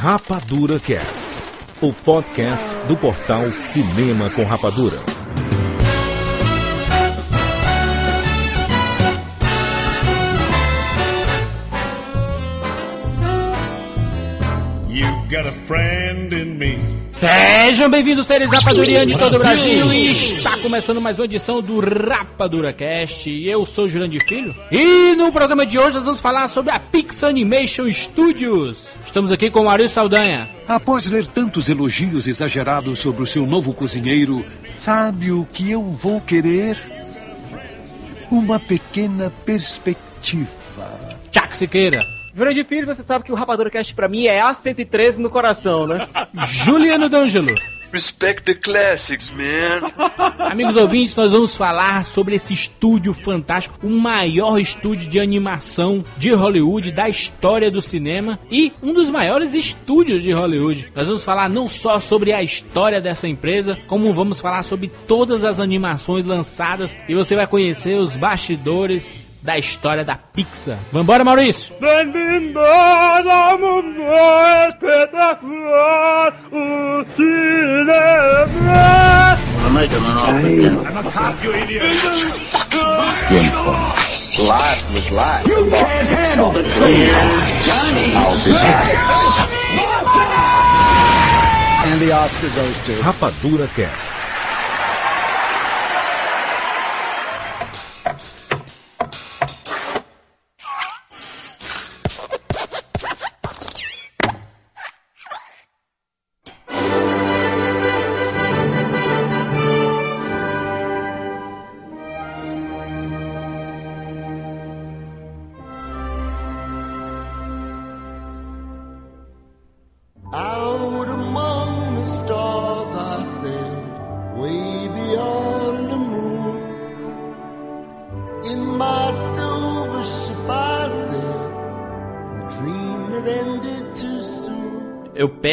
Rapadura Cast, o podcast do portal Cinema com Rapadura. You've got a friend. Sejam bem-vindos, seres rapadurianos de todo o Brasil. E está começando mais uma edição do Rapadura Cast. Eu sou Jurandir Filho. E no programa de hoje nós vamos falar sobre a Pixar Animation Studios. Estamos aqui com o Maurício Saldanha. Após ler tantos elogios exagerados sobre o seu novo cozinheiro, sabe o que eu vou querer? Uma pequena perspectiva. Tchac Siqueira. Jurandir Filho, você sabe que o Rapadura Cast pra mim é A113 no coração, né? Juliano D'Angelo. Respect the classics, man. Amigos ouvintes, nós vamos falar sobre esse estúdio fantástico, o maior estúdio de animação de Hollywood da história do cinema e um dos maiores estúdios de Hollywood. Nós vamos falar não só sobre a história dessa empresa, como vamos falar sobre todas as animações lançadas e você vai conhecer os bastidores da história da Pixar. Vambora, Maurício! Bem-vindo ao mundo espetacular, o cinema. Rapadura Cast.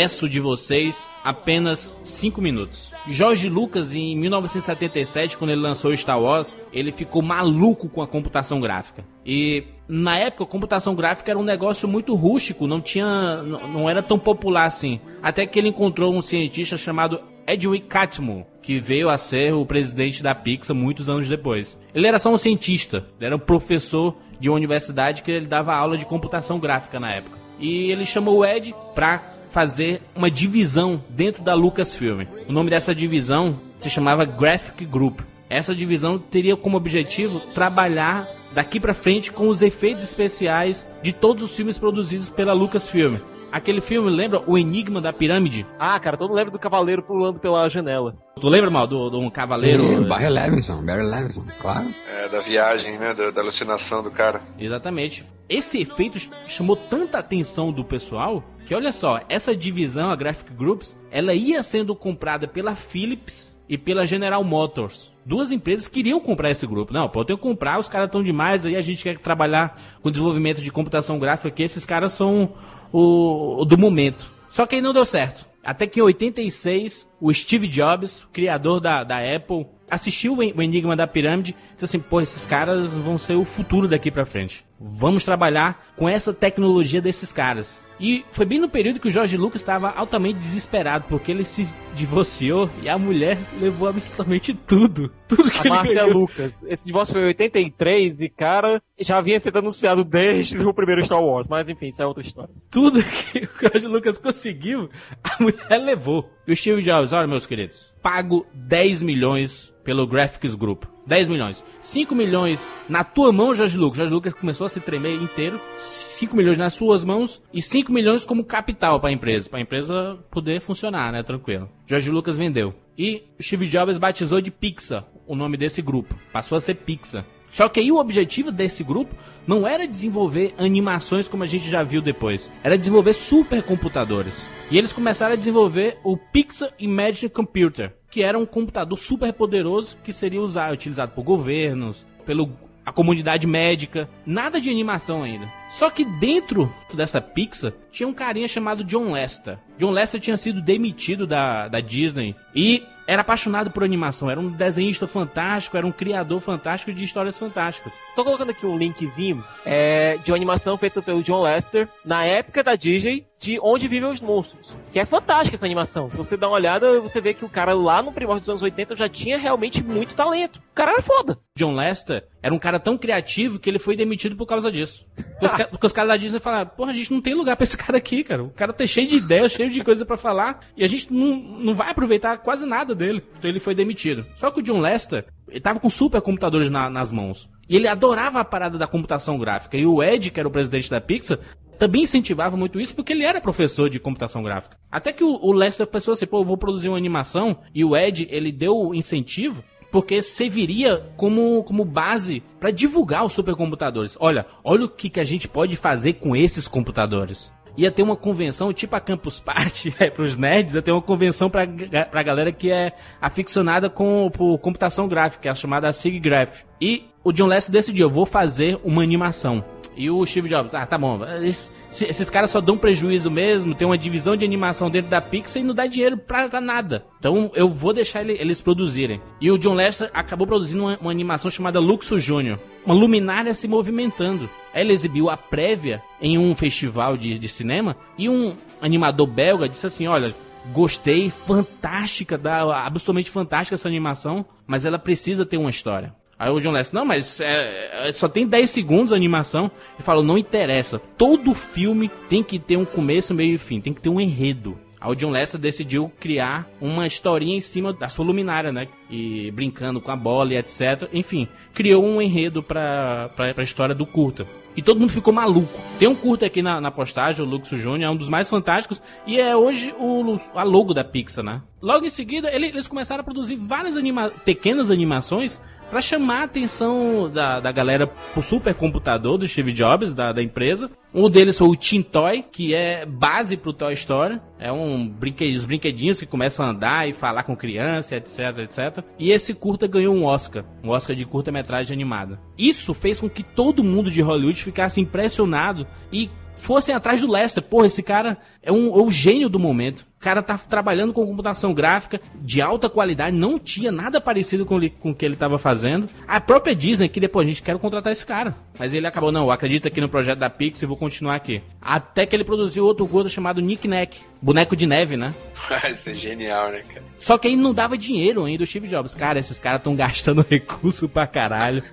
Peço de vocês apenas 5 minutos. George Lucas, em 1977, quando ele lançou Star Wars, ele ficou maluco com a computação gráfica. E na época, a computação gráfica era um negócio muito rústico, não tinha, não era tão popular assim. Até que ele encontrou um cientista chamado Edwin Catmull, que veio a ser o presidente da Pixar muitos anos depois. Ele era só um cientista, era um professor de uma universidade que ele dava aula de computação gráfica na época. E ele chamou o Ed pra fazer uma divisão dentro da Lucasfilm. O nome dessa divisão se chamava Graphic Group. Essa divisão teria como objetivo trabalhar daqui pra frente com os efeitos especiais de todos os filmes produzidos pela Lucasfilm. Aquele filme, lembra O Enigma da Pirâmide? Ah, cara, todo mundo lembra do cavaleiro pulando pela janela. Tu lembra, mal, do, do um cavaleiro? Sim, Barry Levinson, Barry Levinson, claro. É, da viagem, né? Da, da alucinação do cara. Exatamente. Esse efeito chamou tanta atenção do pessoal que olha só, essa divisão, a Graphic Groups, ela ia sendo comprada pela Philips e pela General Motors. Duas empresas queriam comprar esse grupo. Não, pô, eu tenho que comprar, os caras estão demais, aí a gente quer trabalhar com desenvolvimento de computação gráfica, que esses caras são o, o do momento. Só que aí não deu certo. Até que em 86, o Steve Jobs, criador da, da Apple, assistiu o En- o Enigma da Pirâmide e disse assim: pô, esses caras vão ser o futuro daqui pra frente. Vamos trabalhar com essa tecnologia desses caras. E foi bem no período que o Jorge Lucas estava altamente desesperado, porque ele se divorciou e a mulher levou absolutamente tudo. Tudo que A ele Márcia ganhou. Lucas. Esse divórcio foi em 83 e, cara, já vinha sendo anunciado desde o primeiro Star Wars. Mas enfim, isso é outra história. tudo que o George Lucas conseguiu, a mulher levou. E o Steve Jobs, olha, meus queridos, pago 10 milhões pelo Graphics Group. 10 milhões. 5 milhões na tua mão, George Lucas. George Lucas começou a se tremer inteiro. 5 milhões nas suas mãos e 5 milhões como capital para a empresa. Para a empresa poder funcionar, né? Tranquilo. George Lucas vendeu. E Steve Jobs batizou de Pixar o nome desse grupo. Passou a ser Pixar. Só que aí o objetivo desse grupo não era desenvolver animações como a gente já viu depois, era desenvolver supercomputadores. E eles começaram a desenvolver o Pixar Imagine Computer, que era um computador super poderoso que seria usado, utilizado por governos, pelo a comunidade médica, nada de animação ainda. Só que dentro dessa Pixar tinha um carinha chamado John Lester. John Lester tinha sido demitido da, da Disney e era apaixonado por animação, era um desenhista fantástico, era um criador fantástico de histórias fantásticas. Tô colocando aqui um linkzinho é, de uma animação feita pelo John Lester na época da Disney de Onde Vivem os Monstros. Que é fantástica essa animação. Se você dá uma olhada, você vê que o cara lá no primórdio dos anos 80 já tinha realmente muito talento. O cara era foda. John Lester era um cara tão criativo que ele foi demitido por causa disso. Porque os, ca- porque os caras da Disney falaram, porra, a gente não tem lugar pra esse cara aqui, cara. O cara tá cheio de ideias, cheio de coisa pra falar, e a gente não, não vai aproveitar quase nada dele. Então ele foi demitido. Só que o John Lester, ele tava com supercomputadores na- nas mãos. E ele adorava a parada da computação gráfica. E o Ed, que era o presidente da Pixar, também incentivava muito isso porque ele era professor de computação gráfica. Até que o, o Lester pensou assim, pô, eu vou produzir uma animação, e o Ed, ele deu o incentivo, porque serviria como, como base para divulgar os supercomputadores. Olha, olha o que, que a gente pode fazer com esses computadores. Ia ter uma convenção, tipo a Campus Party, é, pros nerds, ia ter uma convenção pra, ga- pra galera que é aficionada com por computação gráfica, a chamada SIGGRAPH. E o John Lester decidiu, eu vou fazer uma animação. E o Steve Jobs, ah, tá bom, se- esses caras só dão prejuízo mesmo, tem uma divisão de animação dentro da Pixar e não dá dinheiro pra, pra nada. Então eu vou deixar ele- eles produzirem. E o John Lester acabou produzindo uma, uma animação chamada Luxo Júnior. Uma luminária se movimentando. Ele exibiu a prévia em um festival de, de cinema e um animador belga disse assim, olha... Gostei, fantástica, da, absolutamente fantástica essa animação, mas ela precisa ter uma história. Aí o John Lester, não, mas é, é, só tem 10 segundos a animação. Ele falou, não interessa. Todo filme tem que ter um começo, meio e fim. Tem que ter um enredo. Aí o John Lester decidiu criar uma historinha em cima da sua luminária, né? E brincando com a bola e etc. Enfim, criou um enredo pra, pra, pra história do curta. E todo mundo ficou maluco. Tem um curta aqui na, na postagem, o Luxo Júnior, é um dos mais fantásticos. E é hoje o, a logo da Pixar, né? Logo em seguida, ele- eles começaram a produzir várias anima pequenas animações para chamar a atenção da, da galera pro supercomputador do Steve Jobs, da, da empresa. Um deles foi o Tintoy, que é base pro Toy Story. É um brinquedo, os brinquedinhos que começam a andar e falar com criança, etc, etc. E esse curta ganhou um Oscar, um Oscar de curta-metragem animada. Isso fez com que todo mundo de Hollywood ficasse impressionado e fossem atrás do Lester. Porra, esse cara é, um, é gênio do momento. Cara tá trabalhando com computação gráfica de alta qualidade, não tinha nada parecido com, com o que ele tava fazendo. A própria Disney que depois a gente quer contratar esse cara. Mas ele acabou, não, eu acredito aqui no projeto da Pixar e vou continuar aqui. Até que ele produziu outro gordo chamado Nick Nack, boneco de neve, né? Isso é genial, né, cara? Só que aí não dava dinheiro ainda o Steve Jobs. Cara, esses caras estão gastando recurso pra caralho.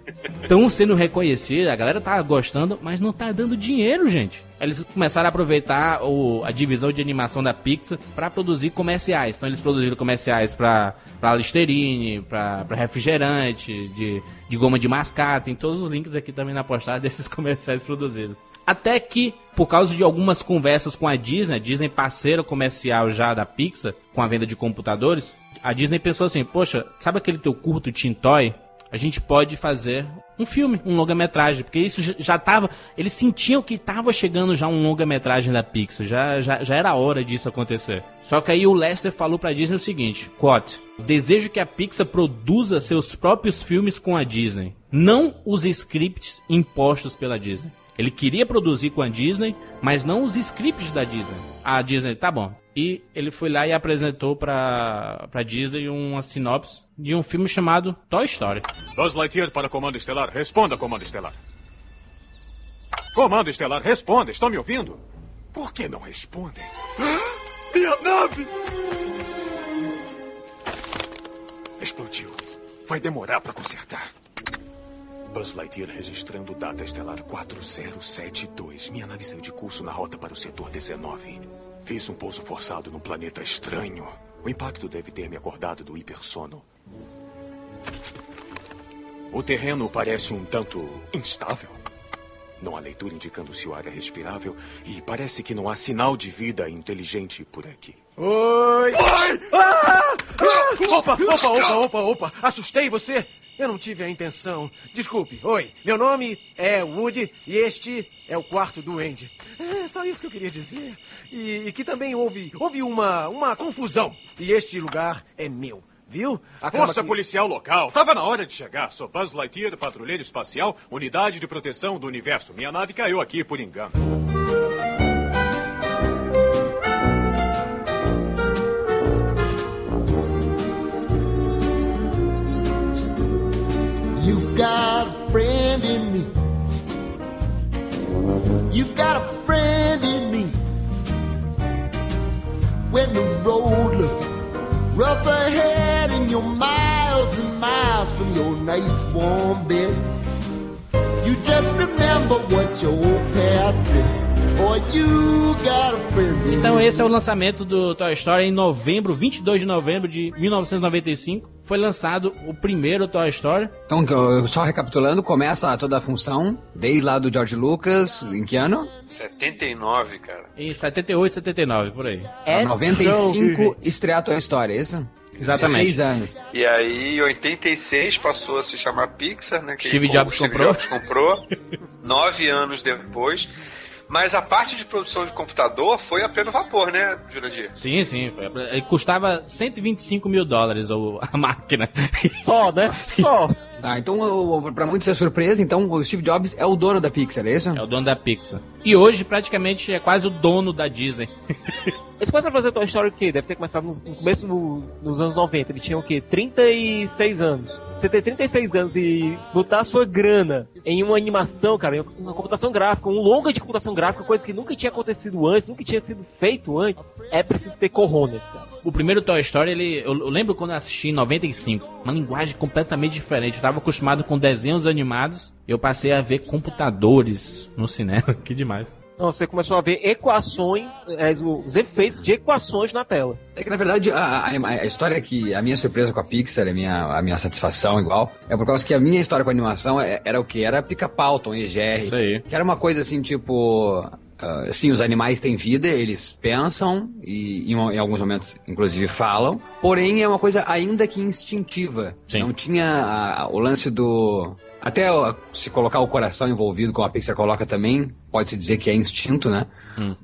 Estão sendo reconhecidos, a galera tá gostando, mas não tá dando dinheiro, gente. Eles começaram a aproveitar o- a divisão de animação da Pixar pra produzir comerciais. Então eles produziram comerciais pra Listerine, pra refrigerante, de, de goma de mascar. Tem todos os links aqui também na postagem desses comerciais produzidos. Até que, por causa de algumas conversas com a Disney, a Disney parceira comercial já da Pixar, com a venda de computadores, a Disney pensou assim, poxa, sabe aquele teu curto Tintoy? A gente pode fazer um filme, um longa-metragem, porque isso já- já tava, eles sentiam que tava chegando já um longa-metragem da Pixar, já, já, já era hora disso acontecer. Só que aí o Lester falou pra Disney o seguinte, quote, desejo que a Pixar produza seus próprios filmes com a Disney, não os scripts impostos pela Disney. Ele queria produzir com a Disney, mas não os scripts da Disney. A Disney, tá bom. E ele foi lá e apresentou pra, pra Disney uma sinopse de um filme chamado Toy Story. Buzz Lightyear para Comando Estelar. Responda, Comando Estelar. Comando Estelar, responda. Estão me ouvindo? Por que não respondem? Minha nave! Explodiu. Vai demorar para consertar. Buzz Lightyear registrando data estelar 4072. Minha nave saiu de curso na rota para o setor 19. Fiz um pouso forçado num planeta estranho. O impacto deve ter me acordado do hipersono. O terreno parece um tanto instável. Não há leitura indicando se o ar é respirável e parece que não há sinal de vida inteligente por aqui. Oi! Oi! Ah! Ah! Opa, opa, opa, opa, opa! Assustei você? Eu não tive a intenção. Desculpe. Oi, meu nome é Woody e este é o quarto do Andy. É só isso que eu queria dizer. E, e que também houve, houve uma, uma confusão. E este lugar é meu. Viu? A Força que... policial local. Estava na hora de chegar. Sou Buzz Lightyear, patrulheiro espacial, unidade de proteção do universo. Minha nave caiu aqui por engano. You got a friend in me. You got a friend in me. When the road looks rough ahead and you're miles and miles from your nice warm bed. You just remember what your old past said. A Então esse é o lançamento do Toy Story em novembro, 22 de novembro de 1995. Foi lançado o primeiro Toy Story. Então, eu- só recapitulando, começa toda a função, desde lá do George Lucas, em que ano? 79, cara. Em 78, 79, por aí. É 95, estrear Toy Story, é isso? Exatamente. 16 anos. E aí, em 86, passou a se chamar Pixar, né? que Steve Jobs Steve comprou. Jobs comprou. nove anos depois. Mas a parte de produção de computador foi a pleno vapor, né, Jurandir? Sim, sim. foi- Ele custava 125 mil dólares a máquina. Só, né? Só. Ah, então, pra muitos é surpresa, então o Steve Jobs é o dono da Pixar, é isso? É o dono da Pixar. E hoje, praticamente, é quase o dono da Disney. Eles começaram a fazer Toy Story o quê? Deve ter começado nos- no começo do- dos anos 90. Ele tinha o quê? 36 anos. Você ter 36 anos e botar a sua grana em uma animação, cara, em uma computação gráfica, um longa de computação gráfica, coisa que nunca tinha acontecido antes, nunca tinha sido feito antes, é preciso ter coronas, cara. O primeiro Toy Story, ele, eu, eu lembro quando eu assisti em 95. Uma linguagem completamente diferente. Eu tava acostumado com desenhos animados. Eu passei a ver computadores no cinema. que demais. Então você começou a ver equações, é, os efeitos de equações na tela. É que, na verdade, a, a- história que... A minha surpresa com a Pixar, a minha, a minha satisfação igual, é por causa que a minha história com a animação é- era o que? Era pica-pau, Tom e Jerry. Isso aí. Que era uma coisa assim, tipo... ah, sim, os animais têm vida, eles pensam e em, em alguns momentos, inclusive, falam. Porém, é uma coisa ainda que instintiva. Sim. Não tinha a- o lance do... Até se colocar o coração envolvido, como a Pixar coloca também, pode-se dizer que é instinto, né?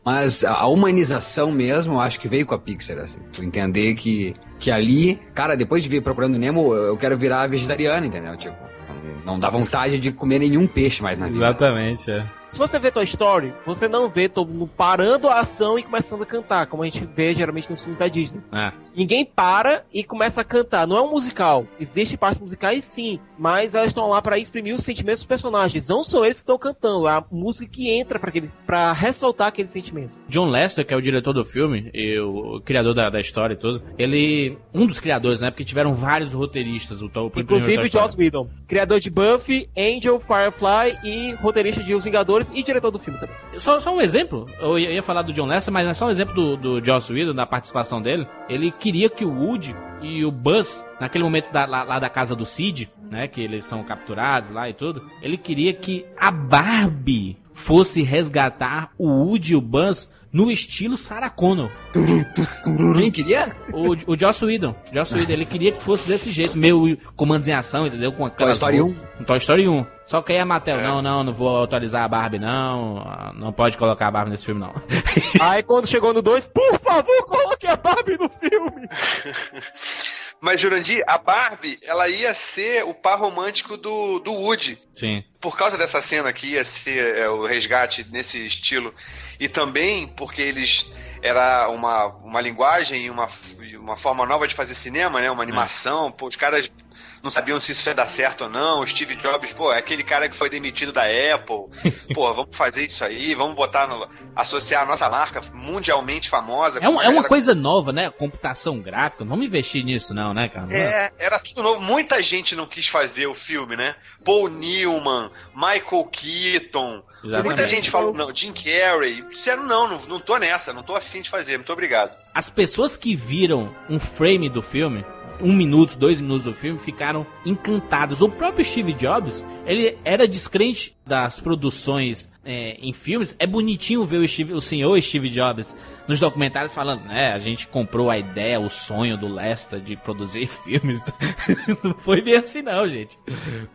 Mas a, humanização mesmo, eu acho que veio com a Pixar, assim. Tu entender que, que ali, cara, depois de vir Procurando Nemo, eu quero virar vegetariano, entendeu? Tipo, não, não dá vontade de comer nenhum peixe mais na vida. Exatamente, é. Se você vê Toy Story, você não vê todo mundo parando a ação e começando a cantar, como a gente vê geralmente nos filmes da Disney. É. Ninguém para e começa a cantar. Não é um musical. Existem partes musicais sim, mas elas estão lá para exprimir os sentimentos dos personagens. Não são eles que estão cantando, é a música que entra para ressaltar aquele sentimento. John Lester, que é o diretor do filme, e o, criador da, da história e tudo, ele. Um dos criadores, né? Porque tiveram vários roteiristas, o, o Inclusive o Joss. Whedon, criador de Buffy, Angel, Firefly e roteirista de Os Vingadores e diretor do filme também. Só, só um exemplo, eu ia ia falar do John Lester, mas é só um exemplo do, do Joss Whedon, da participação dele. Ele queria que o Woody e o Buzz, naquele momento da- lá, lá da casa do Sid, né, que eles são capturados lá e tudo, ele queria que a Barbie fosse resgatar o Woody e o Buzz no estilo Sarah Connor. Quem queria? O, o Joss Whedon. Joss Whedon, ele queria que fosse desse jeito, meio comandos em ação, entendeu? Com aquelas Story roupas- Um Toy Story 1. Só que aí a Mattel, não, não, não vou autorizar a Barbie, não. Não pode colocar a Barbie nesse filme, não. Aí quando chegou no 2, por favor, coloque a Barbie no filme. Mas, Jurandir, a Barbie, ela ia ser o par romântico do, do Woody. Sim. Por causa dessa cena que ia ser é, o resgate nesse estilo. E também porque eles. Era uma, uma linguagem e uma, uma forma nova de fazer cinema, né? Uma animação. Pô, os caras não sabiam se isso ia dar certo ou não. O Steve Jobs, pô, é aquele cara que foi demitido da Apple. Pô, vamos fazer isso aí, vamos botar no, associar a nossa marca mundialmente famosa. É, um- uma é uma coisa nova, né? Computação gráfica. Não vamos investir nisso, não, né, cara? É, era tudo novo. Muita gente não quis fazer o filme, né? Paul Newman, Michael Keaton. Exatamente. Muita gente falou, não, Jim Carrey. Disseram, não, não, não tô nessa, não tô afim de fazer, muito obrigado. As pessoas que viram um frame do filme, um minuto, dois minutos do filme, ficaram encantados. O próprio Steve Jobs, ele era descrente das produções é, em filmes. É bonitinho ver o, Steve- o senhor Steve Jobs nos documentários falando, né, a gente comprou a ideia, o sonho do Lester de produzir filmes. não foi bem assim não, gente.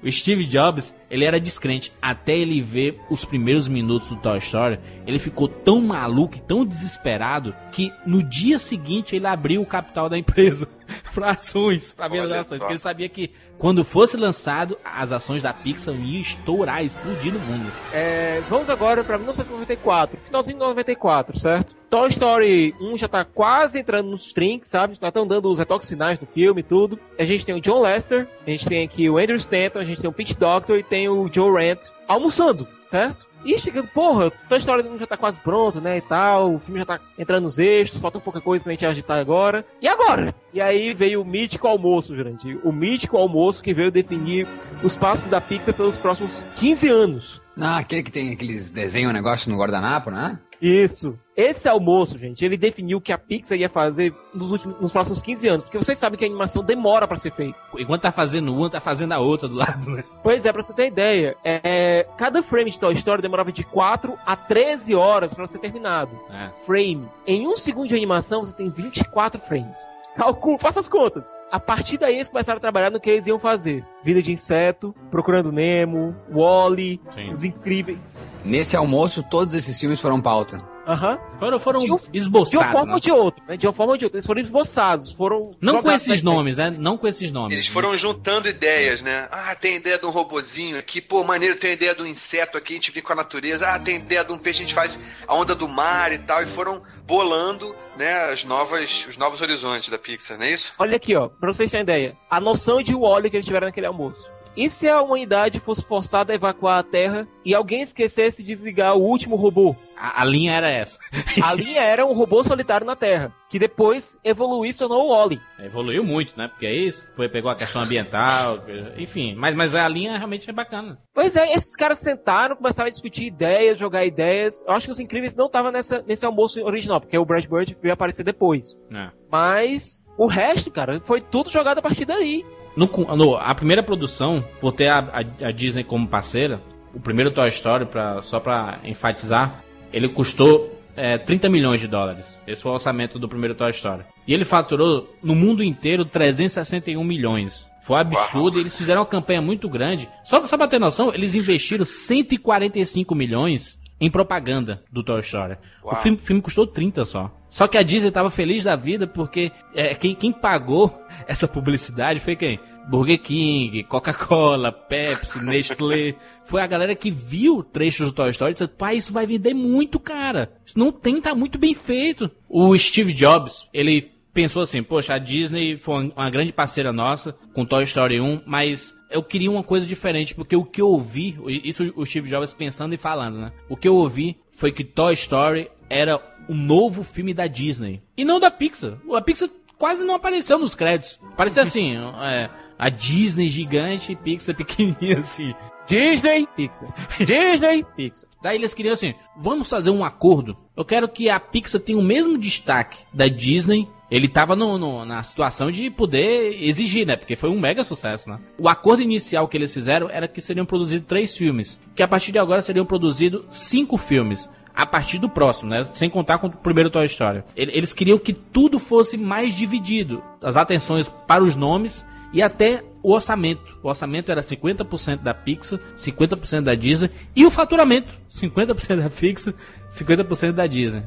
O Steve Jobs, ele era descrente. Até ele ver os primeiros minutos do Toy Story, ele ficou tão maluco e tão desesperado que no dia seguinte ele abriu o capital da empresa para ações, para vender ações. só. Porque ele sabia que quando fosse lançado, as ações da Pixar iam estourar, explodir no mundo. É, vamos agora pra 1994, finalzinho de 94, certo? Toy Story 1 já tá quase entrando nos trinks, sabe? Já estão dando os retoques finais do filme e tudo. A gente tem o John Lester, a gente tem aqui o Andrew Stanton, a gente tem o Pete Doctor e tem o Joe Rant almoçando, certo? E chegando, porra, Story 1 já tá quase pronto, né, e tal, o filme já tá entrando nos eixos, falta pouca coisa pra gente agitar agora. E agora? E aí veio o mítico almoço, gente. O mítico almoço que veio definir os passos da Pixar pelos próximos 15 anos. Ah, aquele que tem aqueles desenhos, negócio no guardanapo, né? Isso. Esse almoço, gente, ele definiu o que a Pixar ia fazer nos, últimos, nos próximos 15 anos. Porque vocês sabem que a animação demora pra ser feita. Enquanto tá fazendo uma, tá fazendo a outra do lado, né? Pois é, pra você ter ideia, é, cada frame de Toy Story demorava de 4 a 13 horas pra ser terminado. É. Frame. Em um segundo de animação, você tem 24 frames. Calculo, faça as contas. A partir daí eles começaram a trabalhar no que eles iam fazer. Vida de inseto, Procurando Nemo, Wally, Sim. Os Incríveis. Nesse almoço, todos esses filmes foram pauta. Aham. Foram, foram De um- esboçados. De uma forma né? ou de outra, né? De uma forma ou de outra. Eles foram esboçados, foram. Não com esses nomes, né? Não com esses nomes. Eles foram juntando ideias, né? Ah, tem ideia de um robozinho aqui, pô, maneiro, tem ideia de um inseto aqui, a gente vem com a natureza. Ah, tem ideia de um peixe, a gente faz a onda do mar e tal. E foram bolando, né, as novas, os novos horizontes da Pixar, não é isso? Olha aqui, ó, pra vocês terem ideia. A noção de Wally que eles tiveram naquele almoço. E se a humanidade fosse forçada a evacuar a Terra e alguém esquecesse de desligar o último robô? A, a linha era essa. A linha era um robô solitário na Terra, que depois evoluiu e tornou o Wally. Evoluiu muito, né? Porque aí foi, pegou a questão ambiental, enfim. Mas, mas a linha realmente é bacana. Pois é, esses caras sentaram, começaram a discutir ideias, jogar ideias. Eu acho que os Incríveis não estavam nesse almoço original, porque o Brad Bird veio aparecer depois. né? Mas o resto, cara, foi tudo jogado a partir daí. No, no- a primeira produção, por ter a, a- a Disney como parceira, o primeiro Toy Story, pra, só pra enfatizar, ele custou é, 30 milhões de dólares. Esse foi o orçamento do primeiro Toy Story. E ele faturou no mundo inteiro 361 milhões. Foi um absurdo, eles fizeram uma campanha muito grande. Só, só pra ter noção, eles investiram 145 milhões em propaganda do Toy Story. O Uau. filme, o filme custou 30 só. Só que a Disney tava feliz da vida porque é, quem, quem pagou essa publicidade foi quem? Burger King, Coca-Cola, Pepsi, Nestlé. Foi a galera que viu trechos do Toy Story e disse: pai, isso vai vender muito, cara. Isso não tem, tá muito bem feito. O Steve Jobs, ele pensou assim: poxa, a Disney foi uma grande parceira nossa com Toy Story 1, mas eu queria uma coisa diferente, porque o que eu ouvi, isso o Steve Jobs pensando e falando, né? O que eu ouvi foi que Toy Story era o novo filme da Disney. E não da Pixar. A Pixar quase não apareceu nos créditos. Parecia assim, é, a Disney gigante Pixar pequenininha assim. Disney, Pixar. Disney, Pixar. Daí eles queriam assim, vamos fazer um acordo. Eu quero que a Pixar tenha o mesmo destaque da Disney. Ele tava no, no- na situação de poder exigir, né? Porque foi um mega sucesso, né? O acordo inicial que eles fizeram era que seriam produzidos três filmes. Que a partir de agora seriam produzidos cinco filmes. A partir do próximo, né? Sem contar com o primeiro Toy Story. Ele- Eles queriam que tudo fosse mais dividido. As atenções para os nomes e até o orçamento. O orçamento era 50% da Pixar, 50% da Disney e o faturamento, 50% da Pixar, 50% da Disney.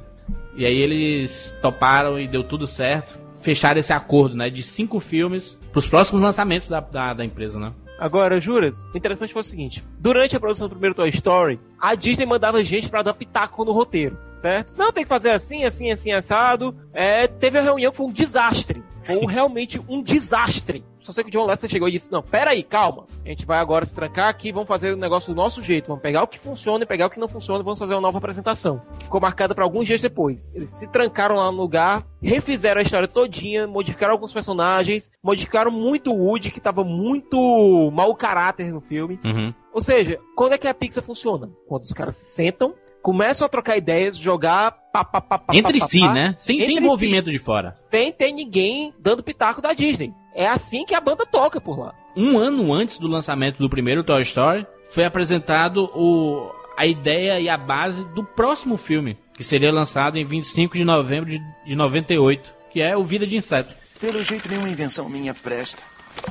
E aí eles toparam e deu tudo certo. Fecharam esse acordo, né, de cinco filmes para os próximos lançamentos da, da, da empresa, né? Agora, Juras, o interessante foi o seguinte: durante a produção do primeiro Toy Story, a Disney mandava gente pra dar pitaco no roteiro, certo? Não, tem que fazer assim, assim, assim, assado. É, teve a reunião, foi um desastre. Um- realmente um desastre. Só sei que o John Lester chegou e disse: Não, pera aí, calma. A gente vai agora se trancar aqui, vamos fazer o negócio do nosso jeito. Vamos pegar o que funciona e pegar o que não funciona e vamos fazer uma nova apresentação. Que ficou marcada para alguns dias depois. Eles se trancaram lá no lugar, refizeram a história todinha, modificaram alguns personagens, modificaram muito o Woody, que tava muito mau caráter no filme. Uhum. Ou seja, quando é que a Pixar funciona? Quando os caras se sentam, começam a trocar ideias, jogar pá, pá, pá, pá, Entre pá, si, pá, né? Sem, sem envolvimento de fora. si, sem ter ninguém dando pitaco da Disney. É assim que a banda toca por lá. Um ano antes do lançamento do primeiro Toy Story, foi apresentado o, a ideia e a base do próximo filme, que seria lançado em 25 de novembro de, de 98, que é o Vida de Inseto. Pelo jeito, nenhuma invenção minha presta.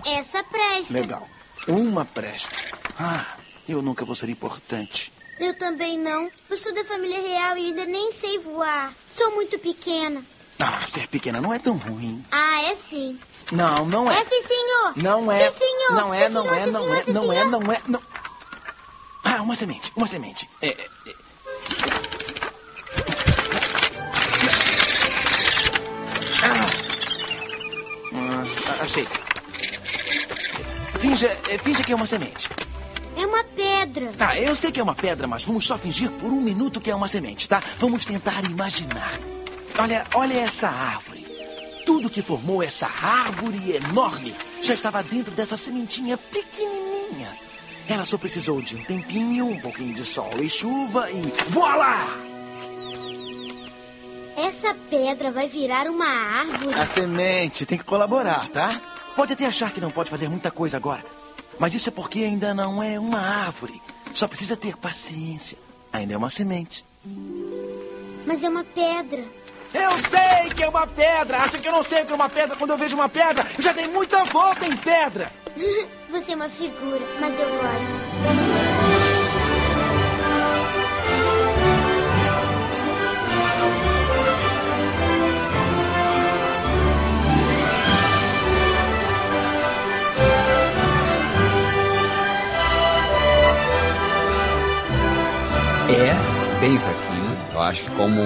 Essa presta. Legal. Uma presta. Ah, eu nunca vou ser importante. Eu também não. Eu sou da família real e ainda nem sei voar. Sou muito pequena. Ah, ser pequena não é tão ruim. Ah, é sim. Não, não é. É sim, senhor. Não é. Sim, senhor. Não é, não é, não é, não é, não é, não. Ah, uma semente, uma semente. É, é, é. Ah, ah, achei. Finja, é, finja que é uma semente. É uma pedra. Tá, eu sei que é uma pedra, mas vamos só fingir por um minuto que é uma semente, tá? Vamos tentar imaginar. Olha, olha essa árvore. Tudo que formou essa árvore enorme já estava dentro dessa sementinha pequenininha. Ela só precisou de um tempinho, um pouquinho de sol e chuva e voilá! Essa pedra vai virar uma árvore. A semente tem que colaborar, tá? Pode até achar que não pode fazer muita coisa agora, mas isso é porque ainda não é uma árvore. Só precisa ter paciência. Ainda é uma semente. Mas é uma pedra. Eu sei que é uma pedra! Acha que eu não sei o que é uma pedra quando eu vejo uma pedra? Eu já dei muita volta em pedra! Você é uma figura, mas eu gosto. Acho que como,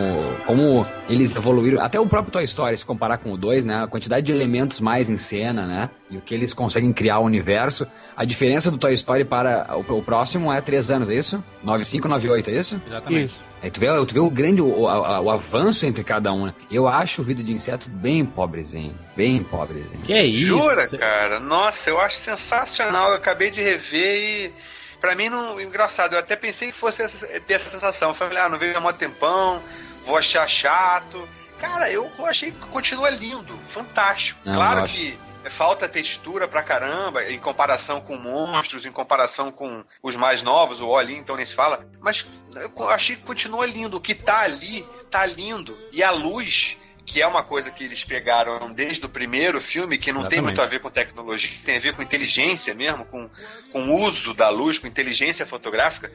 como eles evoluíram, até o próprio Toy Story, se comparar com o 2, né? A quantidade de elementos mais em cena, né? E o que eles conseguem criar o universo. A diferença do Toy Story para o, o próximo é 3 anos, é isso? 95, 98, é isso? Exatamente. Isso. Aí tu vê, tu vê o grande, o, a- o avanço entre cada um, né? Eu acho o Vida de Inseto bem pobrezinho. Bem pobrezinho. Que é isso? Jura, cara? Nossa, eu acho sensacional. Eu acabei de rever e. Pra mim, não, engraçado, eu até pensei que fosse essa- ter essa sensação. Eu falei, ah, não vejo há mó tempão, vou achar chato. Cara, eu achei que continua lindo, fantástico. Não, claro que falta textura pra caramba, em comparação com monstros, em comparação com os mais novos, o Oli, então nem se fala. Mas eu achei que continua lindo. O que tá ali, tá lindo. E a luz, que é uma coisa que eles pegaram desde o primeiro filme, que não tem Exatamente. muito a ver com tecnologia, tem a ver com inteligência mesmo, com, com o uso da luz, com inteligência fotográfica,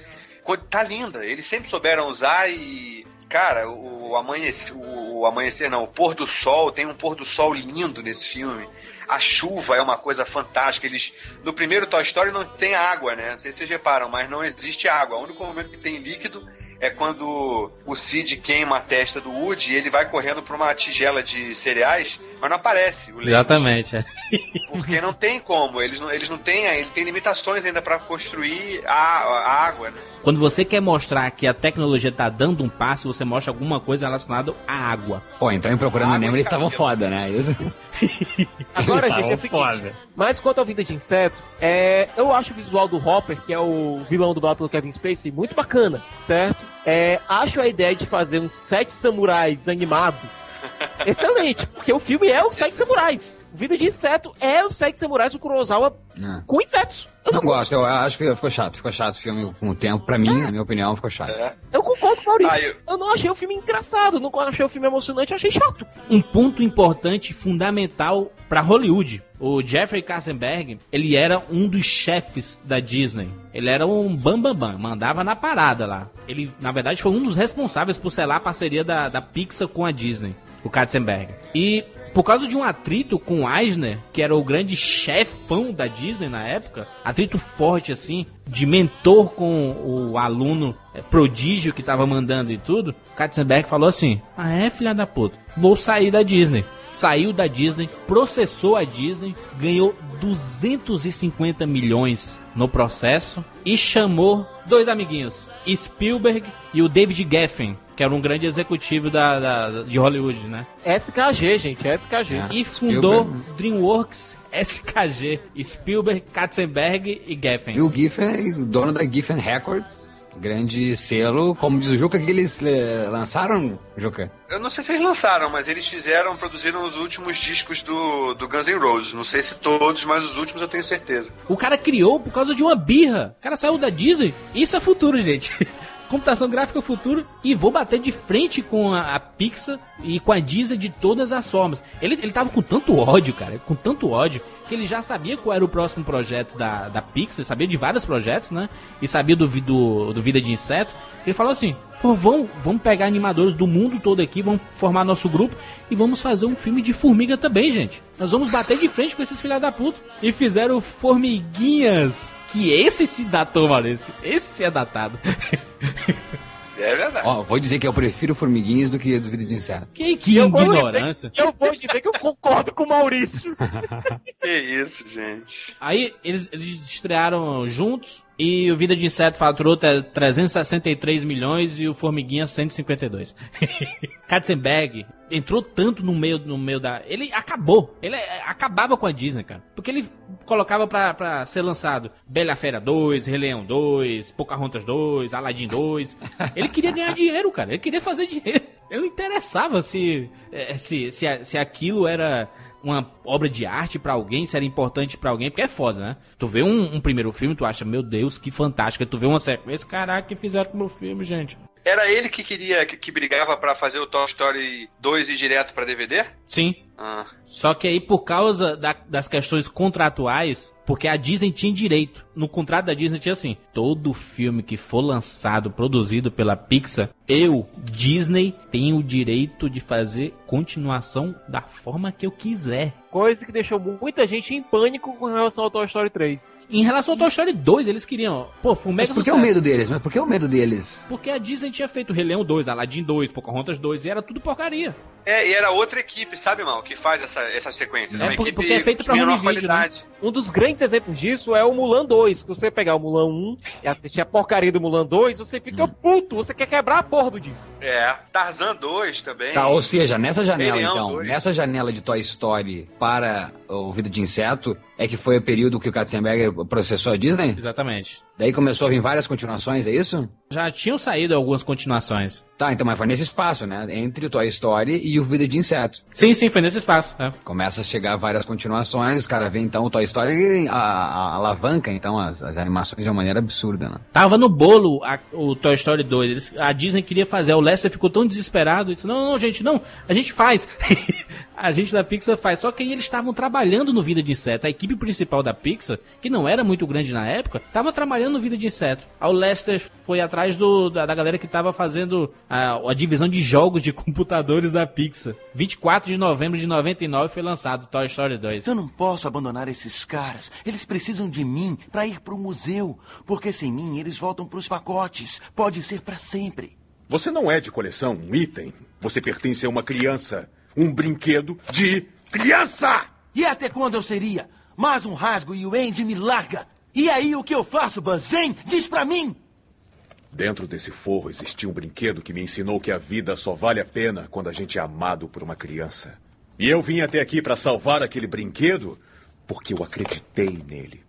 tá linda. Eles sempre souberam usar e. Cara, o amanhecer, o amanhecer não, o pôr do sol, tem um pôr do sol lindo nesse filme. A chuva é uma coisa fantástica. Eles no primeiro Toy Story não tem água, né? Não sei se vocês reparam, mas não existe água. O único momento que tem líquido é quando o Sid queima a testa do Woody e ele vai correndo pra uma tigela de cereais, mas não aparece o leite. Exatamente. é. Porque não tem como, eles não, eles não têm, ele tem limitações ainda pra construir a, a água, né? Quando você quer mostrar que a tecnologia tá dando um passo, você mostra alguma coisa relacionada à água. Pô, então em Procurando Água Nemo eles estavam foda, né? Isso. Agora, Eles gente, é o estavam seguinte. foda. Mas quanto ao Vida de Inseto, é, eu acho o visual do Hopper, que é o vilão dublado pelo Kevin Spacey, muito bacana, certo? É, acho a ideia de fazer um Sete Samurais animado excelente, porque o filme é o Sete Samurais. O Vida de Inseto é o Sete Samurais do Kurosawa É. com insetos. Eu Não gosto, eu acho que ficou chato, ficou chato o filme com o tempo. Pra mim, na minha opinião, ficou chato. É. Eu concordo com o Maurício. Ah, eu- eu... não achei o filme engraçado, não achei o filme emocionante, achei chato. Um ponto importante, fundamental pra Hollywood. O Jeffrey Katzenberg, ele era um dos chefes da Disney. Ele era um bambambam, bam, bam, mandava na parada lá. Ele, na verdade, foi um dos responsáveis por selar a parceria da, da Pixar com a Disney, o Katzenberg. E por causa de um atrito com o Eisner, que era o grande chefão da Disney na época, atrito forte assim, de mentor com o aluno é, prodígio que tava mandando e tudo, Katzenberg falou assim: Ah, é, filha da puta, vou sair da Disney. Saiu da Disney, processou a Disney, ganhou 250 milhões no processo e chamou dois amiguinhos, Spielberg e o David Geffen, que era um grande executivo da, da- de Hollywood, né? SKG, gente, SKG. É. E fundou Spielberg. DreamWorks SKG, Spielberg, Katzenberg e Geffen. E o Giffen, dono da Giffen Records, grande selo, como diz o Juca, que eles eh, lançaram, Juca? Eu não sei se eles lançaram, mas eles fizeram, produziram os últimos discos do, do Guns N' Roses. Não sei se todos, mas os últimos eu tenho certeza. O cara criou por causa de uma birra. O cara saiu da Disney. Isso é futuro, gente. Computação gráfica futuro. E vou bater de frente com a, a Pixar e com a Disney de todas as formas. Ele, ele tava com tanto ódio, cara. Com tanto ódio. Que ele já sabia qual era o próximo projeto da, da Pixar. Sabia de vários projetos, né? E sabia do, do, do Vida de Inseto. Ele falou assim: Pô, vamos, vamos pegar animadores do mundo todo aqui. Vamos formar nosso grupo. E vamos fazer um filme de formiga também, gente. Nós vamos bater de frente com esses filha da puta. E fizeram Formiguinhas. Que esse se datou, Maurício. Esse se é datado. É verdade. Ó, vou dizer que eu prefiro Formiguinhas do que do Vida de Inseto. Que, que eu vou ignorância. dizer- eu vou dizer que eu concordo com o Maurício. Que isso, gente. Aí eles, eles estrearam juntos E o Vida de Inseto faturou tre- 363 milhões e o Formiguinha 152. Katzenberg entrou tanto no meio, no meio da. Ele acabou. Ele é, acabava com a Disney, cara. Porque ele colocava pra, pra ser lançado Bela Fera 2, Rei Leão 2, Pocahontas 2, Aladdin 2. Ele queria ganhar dinheiro, cara. Ele queria fazer dinheiro. Ele não interessava se, eh, se, se, se aquilo era uma obra de arte pra alguém, se era importante pra alguém, porque é foda, né? Tu vê um, um primeiro filme, tu acha, meu Deus, que fantástico. Tu vê uma sequência, caraca, que fizeram com o meu filme, gente. Era ele que queria, que, que brigava pra fazer o Toy Story 2 ir direto pra DVD? Sim. Ah. Só que aí, por causa da- das questões contratuais, porque a Disney tinha direito. No contrato da Disney tinha assim: todo filme que for lançado, produzido pela Pixar, eu, Disney, tenho o direito de fazer continuação da forma que eu quiser. Coisa que deixou muita gente em pânico com relação ao Toy Story 3. Em relação ao Toy Story 2, eles queriam. Pô, foi um Mas mega por que o medo deles? Mas por que o medo deles? Porque a Disney tinha feito Rei Leão 2, Aladdin 2, Pocahontas 2, e era tudo porcaria. É, e era outra equipe, sabe, mal, que faz essa, essas sequências. É, uma porque- equipe porque é feita pra menor video, né? qualidade. Um dos grandes exemplos disso é o Mulan 2. Se você pegar o Mulan 1 e assistir a porcaria do Mulan 2, você fica puto, você quer quebrar a porra do disco. É, Tarzan 2 também. Tá, ou seja, nessa janela, Rei Leão então, dois. nessa janela de Toy Story para o Vida de Inseto, é que foi o período que o Katzenberger processou a Disney? Exatamente. Daí começou a vir várias continuações, é isso? Já tinham saído algumas continuações. Tá, então, mas foi nesse espaço, né? Entre o Toy Story e o Vida de Inseto. Sim, sim, foi nesse espaço. é. Começa a chegar várias continuações, os caras veem então o Toy Story a, a- alavanca então as, as animações de uma maneira absurda, né? Tava no bolo a- o Toy Story 2. Eles- a Disney queria fazer. O Lester ficou tão desesperado. e Disse: Não, não, gente, não. A gente faz. a gente da Pixar faz. Só que aí eles estavam trabalhando no Vida de Inseto. A equipe principal da Pixar, que não era muito grande na época, tava trabalhando no Vida de Inseto. Aí o Lester foi atrás do, da, da galera que tava fazendo a, a divisão de jogos de computadores da Pixar. 24 de novembro de 99 foi lançado Toy Story 2. Eu não posso abandonar esses caras. Eles precisam de mim para ir pro museu. Porque sem mim eles voltam pros pacotes. Pode ser para sempre. Você não é de coleção, um item. Você pertence a uma criança. Um brinquedo de criança! E até quando eu seria? Mais um rasgo e o Andy me larga. E aí o que eu faço, Buzz? Hein? Diz pra mim! Dentro desse forro existia um brinquedo que me ensinou que a vida só vale a pena quando a gente é amado por uma criança. E eu vim até aqui para salvar aquele brinquedo porque eu acreditei nele.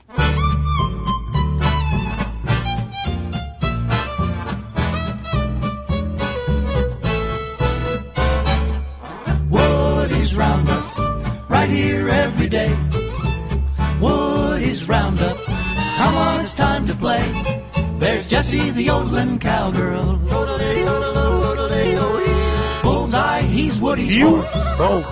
Woody's Roundup, right here every day. Woody's Roundup, come on, it's time to play. There's Jessie the yodeling cowgirl. Horse.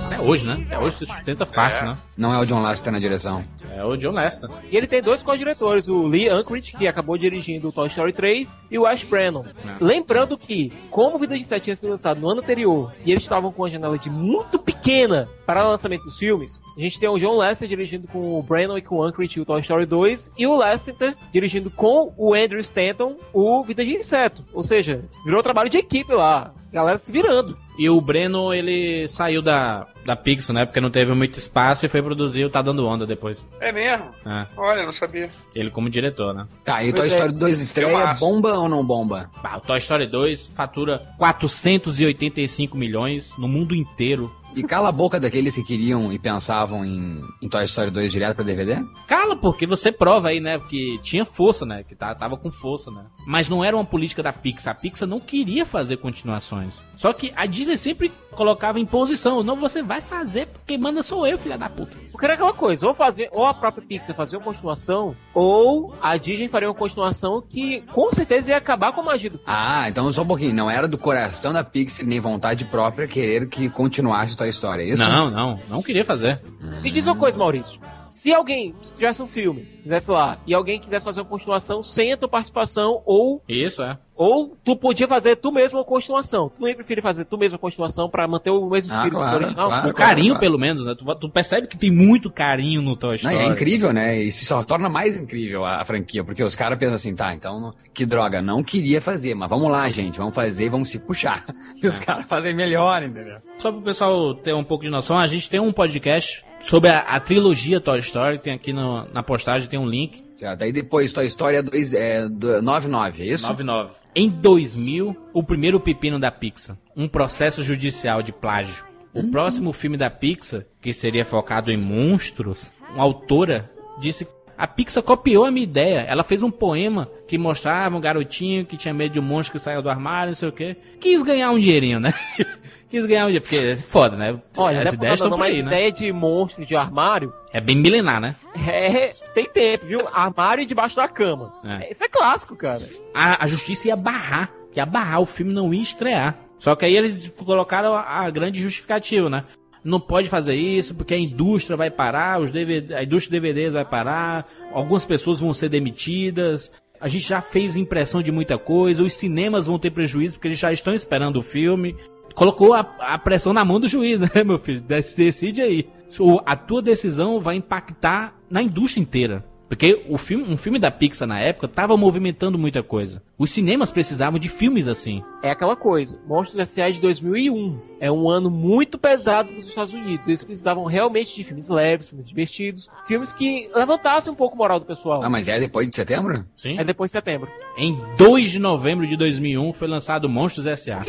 Até hoje, né? Até hoje se sustenta fácil, né? Não é o John Lasseter na direção. É o John Lester. E ele tem dois co-diretores, o Lee Unkrich, que acabou dirigindo o Toy Story 3, e o Ash Brennan. Lembrando que, como Vida de Inseto tinha sido lançado no ano anterior, e eles estavam com uma janela de muito pequena para o lançamento dos filmes, a gente tem o John Lasseter dirigindo com o Brennan e com o Unkrich o Toy Story 2, e o Lasseter dirigindo com o Andrew Stanton o Vida de Inseto. Ou seja, virou trabalho de equipe lá. Galera se virando. E o Breno, ele saiu da, da Pixar, né? Porque não teve muito espaço e foi produzir o Tá Dando Onda depois. É mesmo? É. Olha, não sabia. Ele como diretor, né? Tá, e o Toy é. Story 2 estreia, bomba ou não bomba? Bah, o Toy Story 2 fatura 485 milhões no mundo inteiro. E cala a boca daqueles que queriam e pensavam em, em Toy Story 2 direto pra DVD? Cala, porque você prova aí, né? Que tinha força, né? Que tá- tava com força, né? Mas não era uma política da Pixar. A Pixar não queria fazer continuações. Só que a Disney sempre colocava em posição. Não, você vai fazer porque manda sou eu, filha da puta. Porque era aquela coisa, ou fazer, ou a própria Pixar fazer uma continuação, ou a Disney faria uma continuação que com certeza ia acabar com a magia do Ah, então só um pouquinho. Não era do coração da Pixar, nem vontade própria querer que continuasse Toy Story, é isso? Não, não. Não queria fazer. Me diz uma coisa, Maurício. Se alguém se tivesse um filme, fizesse lá, e alguém quisesse fazer uma continuação sem a tua participação, ou, Isso, é. ou tu podia fazer tu mesmo uma continuação. Tu não ia preferir fazer tu mesmo a continuação pra manter o mesmo Ah, espírito claro, original? claro. O carinho, pelo menos, né? Tu, tu percebe que tem muito carinho no Toy Não, Story. é incrível, né? Se só torna mais incrível a, a franquia, porque os caras pensam assim, tá, então, não- que droga, não queria fazer, mas vamos lá, gente, vamos fazer e vamos se puxar. E os caras fazem melhor, entendeu? Só pro pessoal ter um pouco de noção, a gente tem um podcast sobre a, a trilogia Toy Story, tem aqui no- na postagem, tem um link. Certo, Daí depois Toy Story é, dois, é do- 99, é isso? 99. Em 2000, o primeiro pepino da Pixar. Um processo judicial de plágio. O próximo filme da Pixar, que seria focado em monstros, uma autora disse a Pixar copiou a minha ideia. Ela fez um poema que mostrava um garotinho que tinha medo de um monstro que saiu do armário, não sei o quê. Quis ganhar um dinheirinho, né? Quis ganhar um dinheiro, porque é foda, né? Olha, As né, ideias estão por aí, né? ideia de monstro de armário É bem milenar, né? é, tem tempo, viu? Armário debaixo da cama. É. Isso é clássico, cara. a, a justiça ia barrar, ia barrar, o filme não ia estrear. Só que aí eles colocaram a, a grande justificativa, né? Não pode fazer isso porque a indústria vai parar, os DVD, a indústria de DVDs vai parar, algumas pessoas vão ser demitidas. A gente já fez impressão de muita coisa, os cinemas vão ter prejuízo porque eles já estão esperando o filme. Colocou a, a pressão na mão do juiz, né, meu filho? Dec- Decide aí. O- A tua decisão vai impactar na indústria inteira. Porque o filme, um filme da Pixar na época tava movimentando muita coisa. Os cinemas precisavam de filmes assim. É aquela coisa. Monstros S.A. de 2001 é um ano muito pesado nos Estados Unidos. Eles precisavam realmente de filmes leves, filmes divertidos, filmes que levantassem um pouco a moral do pessoal. Ah, mas é depois de setembro? Sim. É depois de setembro. Em 2 de novembro de 2001 foi lançado Monstros S.A.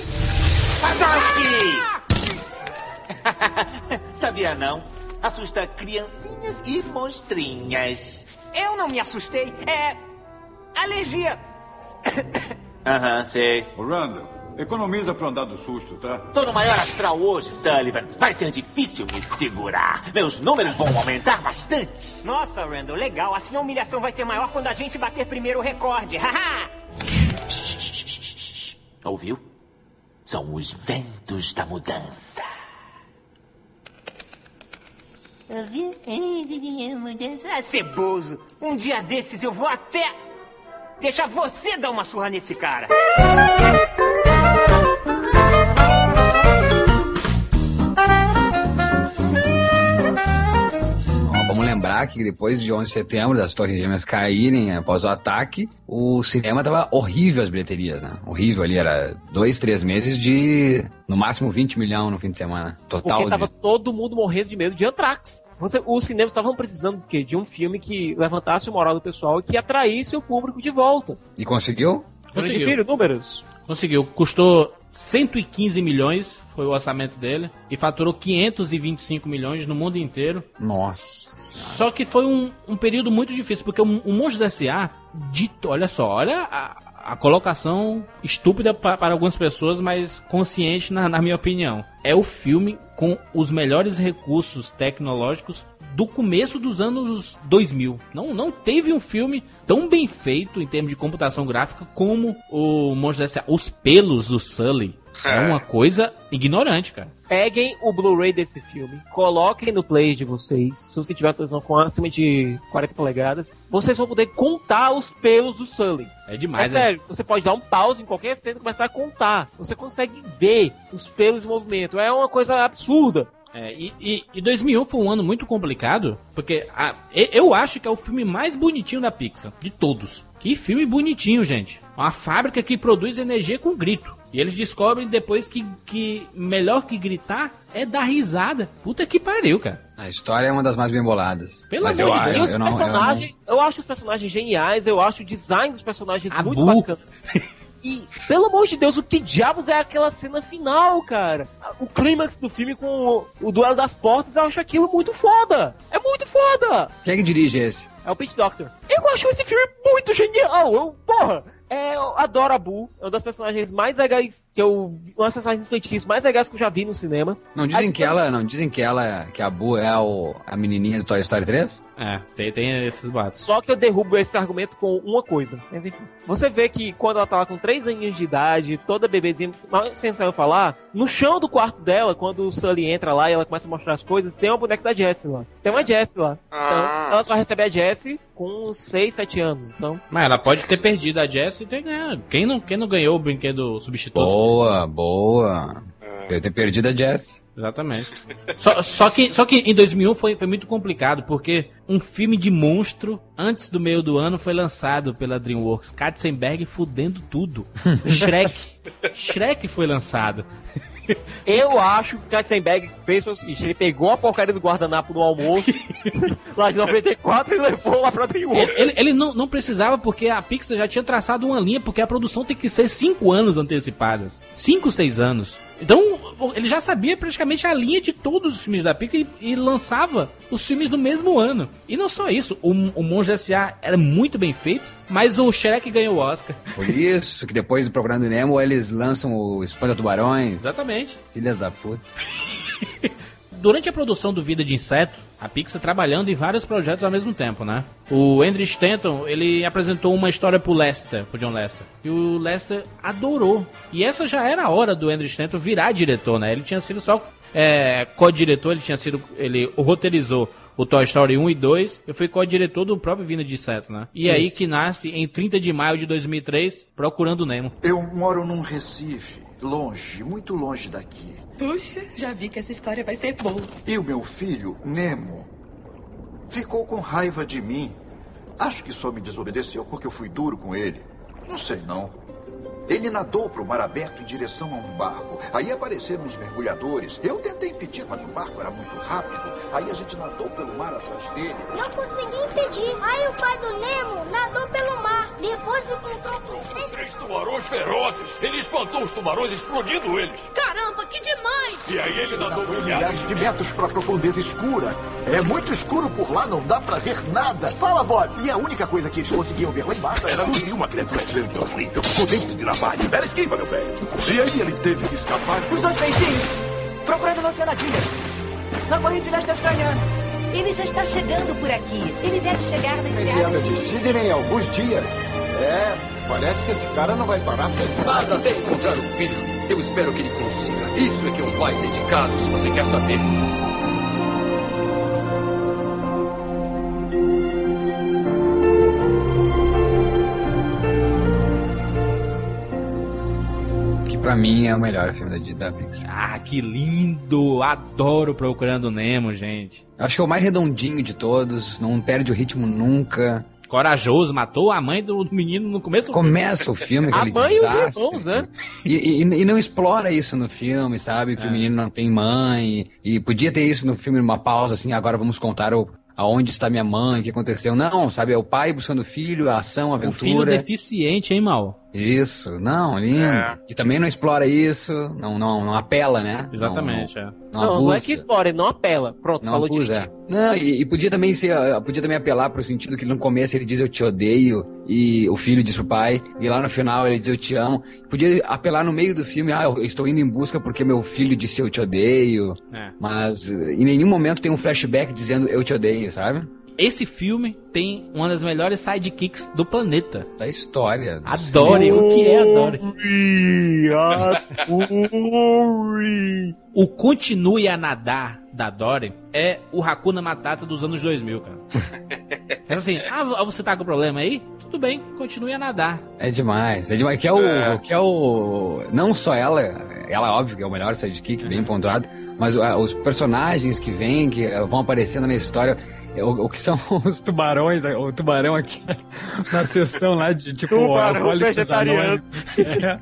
Wazowski! Sabia não? Assusta criancinhas e monstrinhas. Eu não me assustei. É. alergia. Aham, sei. Ô, Randall, economiza pra andar do susto, tá? Tô no maior astral hoje, Sullivan. Vai ser difícil me segurar. Meus números vão aumentar bastante. Nossa, Randall, legal. Assim a humilhação vai ser maior quando a gente bater primeiro o recorde. Haha! Ouviu? São os ventos da mudança. Ah, ceboso. Um dia desses eu vou até. Deixa você dar uma surra nesse cara. Que depois de 11 de setembro, das Torres Gêmeas caírem após o ataque, o cinema tava horrível as bilheterias, né? Horrível ali, era dois, três meses de, no máximo, 20 milhões no fim de semana. Total. Porque de- tava todo mundo morrendo de medo de Anthrax. Você, os cinemas estavam precisando do quê? De um filme que levantasse o moral do pessoal e que atraísse o público de volta. E conseguiu? Conseguiu. Filho, números. Conseguiu. Custou 115 milhões, foi o orçamento dele, e faturou 525 milhões no mundo inteiro. Nossa. Só que foi um, um período muito difícil, porque o, o Monstros S.A., dito, olha só, olha a, a colocação estúpida pa- para algumas pessoas, mas consciente na, na minha opinião. É o filme com os melhores recursos tecnológicos do começo dos anos 2000. Não, não teve um filme tão bem feito em termos de computação gráfica como o Monstros S.A. Os pelos do Sully é uma coisa ignorante, cara. Peguem o Blu-ray desse filme, coloquem no play de vocês. Se você tiver uma televisão com acima de 40 polegadas, vocês vão poder contar os pelos do Sully. É demais, é né? sério, você pode dar um pause em qualquer cena e começar a contar. Você consegue ver os pelos em movimento. É uma coisa absurda. É, e, e, e 2001 foi um ano muito complicado, porque a- eu acho que é o filme mais bonitinho da Pixar, de todos. Que filme bonitinho, gente. Uma fábrica que produz energia com grito. E eles descobrem depois que, que melhor que gritar é dar risada. Puta que pariu, cara. A história é uma das mais bem boladas. Pelo Mas amor eu, de Deus, eu, os eu eu não- personagens, eu, acho os personagens geniais, eu acho o design dos personagens muito Abu. bacana. E, pelo amor de Deus, o que diabos é aquela cena final, cara? O clímax do filme com o, o duelo das portas, eu acho aquilo muito foda. É muito foda. Quem é que dirige esse? É o Pete Doctor. Eu acho esse filme muito genial. Eu, porra, é, eu adoro a Boo. É uma das personagens mais legais que eu. Uma das personagens infantis mais legais que eu já vi no cinema. Não dizem A- que ela, não dizem que ela, que a Bu é o, a menininha do Toy Story 3? É, tem, tem esses boatos. Só que eu derrubo esse argumento com uma coisa. Mas enfim. Você vê que quando ela tá lá com 3 aninhos de idade, toda bebezinha, sem saber falar, no chão do quarto dela, quando o Sully entra lá e ela começa a mostrar as coisas, tem uma boneca da Jessie lá. Tem uma Jessie lá. Então, ela só recebe a Jessie com 6, 7 anos. Então, Mas ela pode ter perdido a Jessie e ter ganhado. Quem não, quem não ganhou o brinquedo substituto? Boa, boa. Eu ter perdido a Jess. Exatamente. só, só, que, só que em 2001 foi, foi muito complicado, porque um filme de monstro, antes do meio do ano, foi lançado pela DreamWorks. Katzenberg fudendo tudo. Shrek. Shrek foi lançado. Eu acho que o Katzenberg fez o seguinte: ele pegou a porcaria do guardanapo no almoço, lá de 94, e levou lá pra DreamWorks. Ele, ele, ele não, não precisava, porque a Pixar já tinha traçado uma linha, porque a produção tem que ser 5 anos antecipadas. 5, 6 anos. Então, ele já sabia praticamente a linha de todos os filmes da Pixar e, e lançava os filmes no mesmo ano. E não só isso, o, o Monge S.A. era muito bem feito, mas o Shrek ganhou o Oscar. Por isso que depois do Procurando Nemo eles lançam o Espanta Tubarões. Exatamente. Filhas da puta. Durante a produção do Vida de Inseto, a Pixar trabalhando em vários projetos ao mesmo tempo, né? O Andrew Stanton, ele apresentou uma história pro Lester, pro John Lester. E o Lester adorou. E essa já era a hora do Andrew Stanton virar diretor, né? Ele tinha sido só é, co-diretor, ele tinha sido. Ele roteirizou o Toy Story 1 e 2, eu fui co-diretor do próprio Vida de Inseto, né? E aí que nasce, em 30 de maio de 2003, Procurando Nemo. Eu moro num Recife, longe, muito longe daqui. Puxa, já vi que essa história vai ser boa. E o meu filho, Nemo, ficou com raiva de mim. Acho que só me desobedeceu porque eu fui duro com ele. Não sei não. Ele nadou para o mar aberto em direção a um barco. Aí apareceram os mergulhadores. Eu tentei impedir, mas o barco era muito rápido. Aí a gente nadou pelo mar atrás dele. Não consegui impedir. Aí o pai do Nemo nadou pelo mar. Depois encontrou com três... Três tubarões ferozes. Ele espantou os tubarões explodindo eles. Caramba, demais! E aí ele nadou Milhares de metros para a profundeza escura. É muito escuro por lá, não dá para ver nada. Fala, Bob. E a única coisa que eles conseguiam ver lá embaixo Era e uma criatura grande e horrível, com dentes de navalha. Era esquiva, meu velho. E aí ele teve que escapar. Os dois peixinhos, procurando no Oceanadia. Na corrente leste australiana. Ele já está chegando por aqui. Ele deve chegar nas Enseada de de Sidney em alguns dias. É, parece que esse cara não vai parar por Nada até encontrar o filho. Eu espero que ele consiga. Isso é que é um pai dedicado, se você quer saber. Que pra mim é o melhor filme da, da Pixar. Ah, que lindo! Adoro Procurando Nemo, gente. Acho que é o mais redondinho de todos, não perde o ritmo nunca. Corajoso, matou a mãe do menino no começo do Começa o filme, A aquele mãe e os desastre. irmãos, né? E, e- e não explora isso no filme, sabe? Que É. o menino não tem mãe. E podia ter isso no filme, numa pausa, assim, agora vamos contar o, aonde está minha mãe, o que aconteceu. Não, sabe? É o pai buscando o filho, a ação, a Um filho aventura. deficiente, hein, Mal? Isso, não, lindo. É. E também não explora isso, não, não, não apela, né? Exatamente, não, é. Não, Não, não, é que explora, ele não apela. Pronto, Não falou abusa, direitinho. é. Não, e, e podia também ser, ah, podia também apelar pro sentido que no começo ele diz eu te odeio e o filho diz pro pai e lá no final ele diz eu te amo. Podia apelar no meio do filme, ah, eu estou indo em busca porque meu filho disse eu te odeio. É. Mas eh, em nenhum momento tem um flashback dizendo eu te odeio, sabe? Esse filme tem uma das melhores sidekicks do planeta. Da história. Adore, o que é Adore? O Continue a Nadar da Dory é o Hakuna Matata dos anos 2000, cara. É assim, ah, você tá com problema aí? Tudo bem, continue a nadar. É demais, é demais. Que é o, que é o, não só ela, ela óbvio que é o melhor sidekick, bem pontuado, mas ah, os personagens que vêm, que ah, vão aparecendo na história, é, o, o que são os tubarões, o tubarão aqui na sessão lá de tipo Tubarão alcoólicos vegetariano. anônimos. É.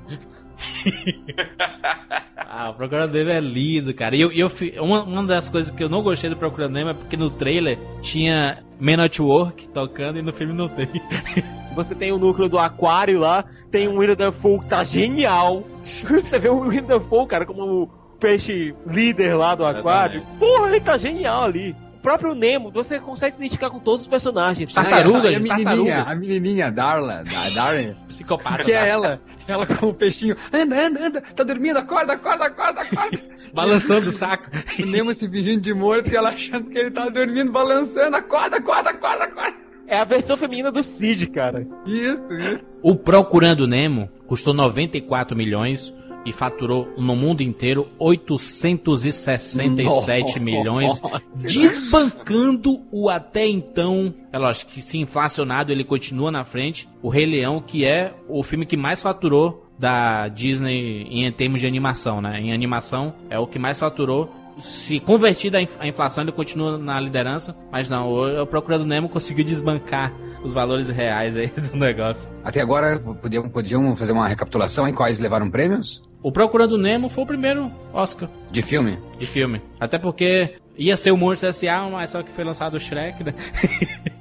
Ah, o Procurando Nemo é lindo, cara. E eu, eu, uma, uma das coisas que eu não gostei do Procurando Nemo é porque no trailer tinha Men at Work tocando e no filme não tem. Você tem o núcleo do aquário lá, tem um William Dafoe que tá genial. Você vê o William Dafoe, cara, como o peixe líder lá do aquário. Porra, ele tá genial ali. O próprio Nemo, você consegue se identificar com todos os personagens. Tartaruga, a, a menininha, a menininha Darla, da Darren, Psicopata. que é ela, ela com o peixinho, anda, anda, anda, tá dormindo, acorda, acorda, acorda, acorda. Balançando o saco. O Nemo se fingindo de morto e ela achando que ele tá dormindo, balançando, acorda, acorda, acorda, acorda. É a versão feminina do Cid, cara. Isso, isso. O Procurando Nemo custou 94 milhões e faturou no mundo inteiro 867 Nossa. milhões, desbancando o até então. É lógico que se inflacionado ele continua na frente. O Rei Leão, que é o filme que mais faturou da Disney em termos de animação, né? Em animação é o que mais faturou se convertir da inf- a inflação, ele continua na liderança. Mas não, o, Procurando Nemo conseguiu desbancar os valores reais aí do negócio. Até agora, podiam, podiam fazer uma recapitulação em quais levaram prêmios? O Procurando Nemo foi o primeiro Oscar De filme? de filme. Até porque ia ser o Monstro S.A., mas só que foi lançado o Shrek, né?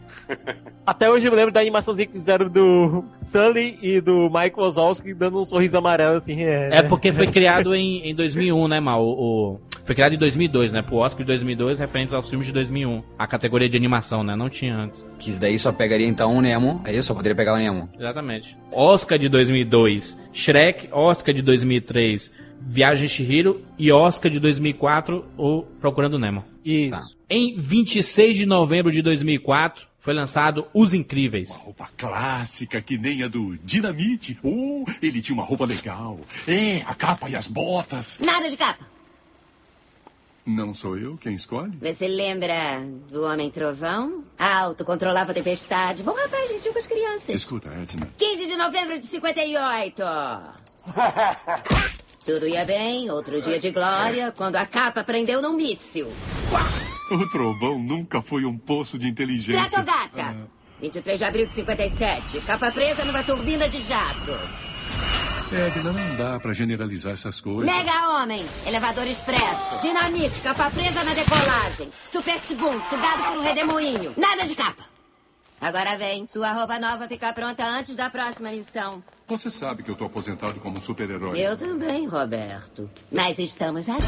Até hoje eu me lembro da animaçãozinha que fizeram do Sully e do Michael Wazowski dando um sorriso amarelo, assim. É, É porque foi criado em, em 2001, né, Mal? O, o- foi criado em 2002, né? Pro Oscar de 2002, referentes aos filmes de 2001. A categoria de animação, né? Não tinha antes. Que isso daí só pegaria então o Nemo. É isso? Só poderia pegar o Nemo. Exatamente. Oscar de 2002, Shrek. Oscar de 2003, Viagem de Chihiro. E Oscar de 2004, o Procurando Nemo. Isso. Em 26 de novembro de 2004, foi lançado Os Incríveis. Roupa clássica, que nem a do Dinamite. Oh, ele tinha uma roupa legal. É, a capa e as botas. Nada de capa. Não sou eu quem escolhe? Você lembra do Homem Trovão? Alto, controlava a tempestade. Bom rapaz, gentil com as crianças. Escuta, Edna. 15 de novembro de 58. Tudo ia bem, outro dia de glória, quando a capa prendeu num míssil. O trovão nunca foi um poço de inteligência. Stratogata. 23 de abril de 57. Capa presa numa turbina de jato. Edna, não dá pra generalizar essas coisas. Mega Homem, elevador expresso. Dinamite, capa presa na decolagem. Super Tibum, sugado por um redemoinho. Nada de capa. Agora vem, sua roupa nova ficar pronta antes da próxima missão. Você sabe que eu tô aposentado como super-herói. Eu também, Roberto. Mas estamos aqui.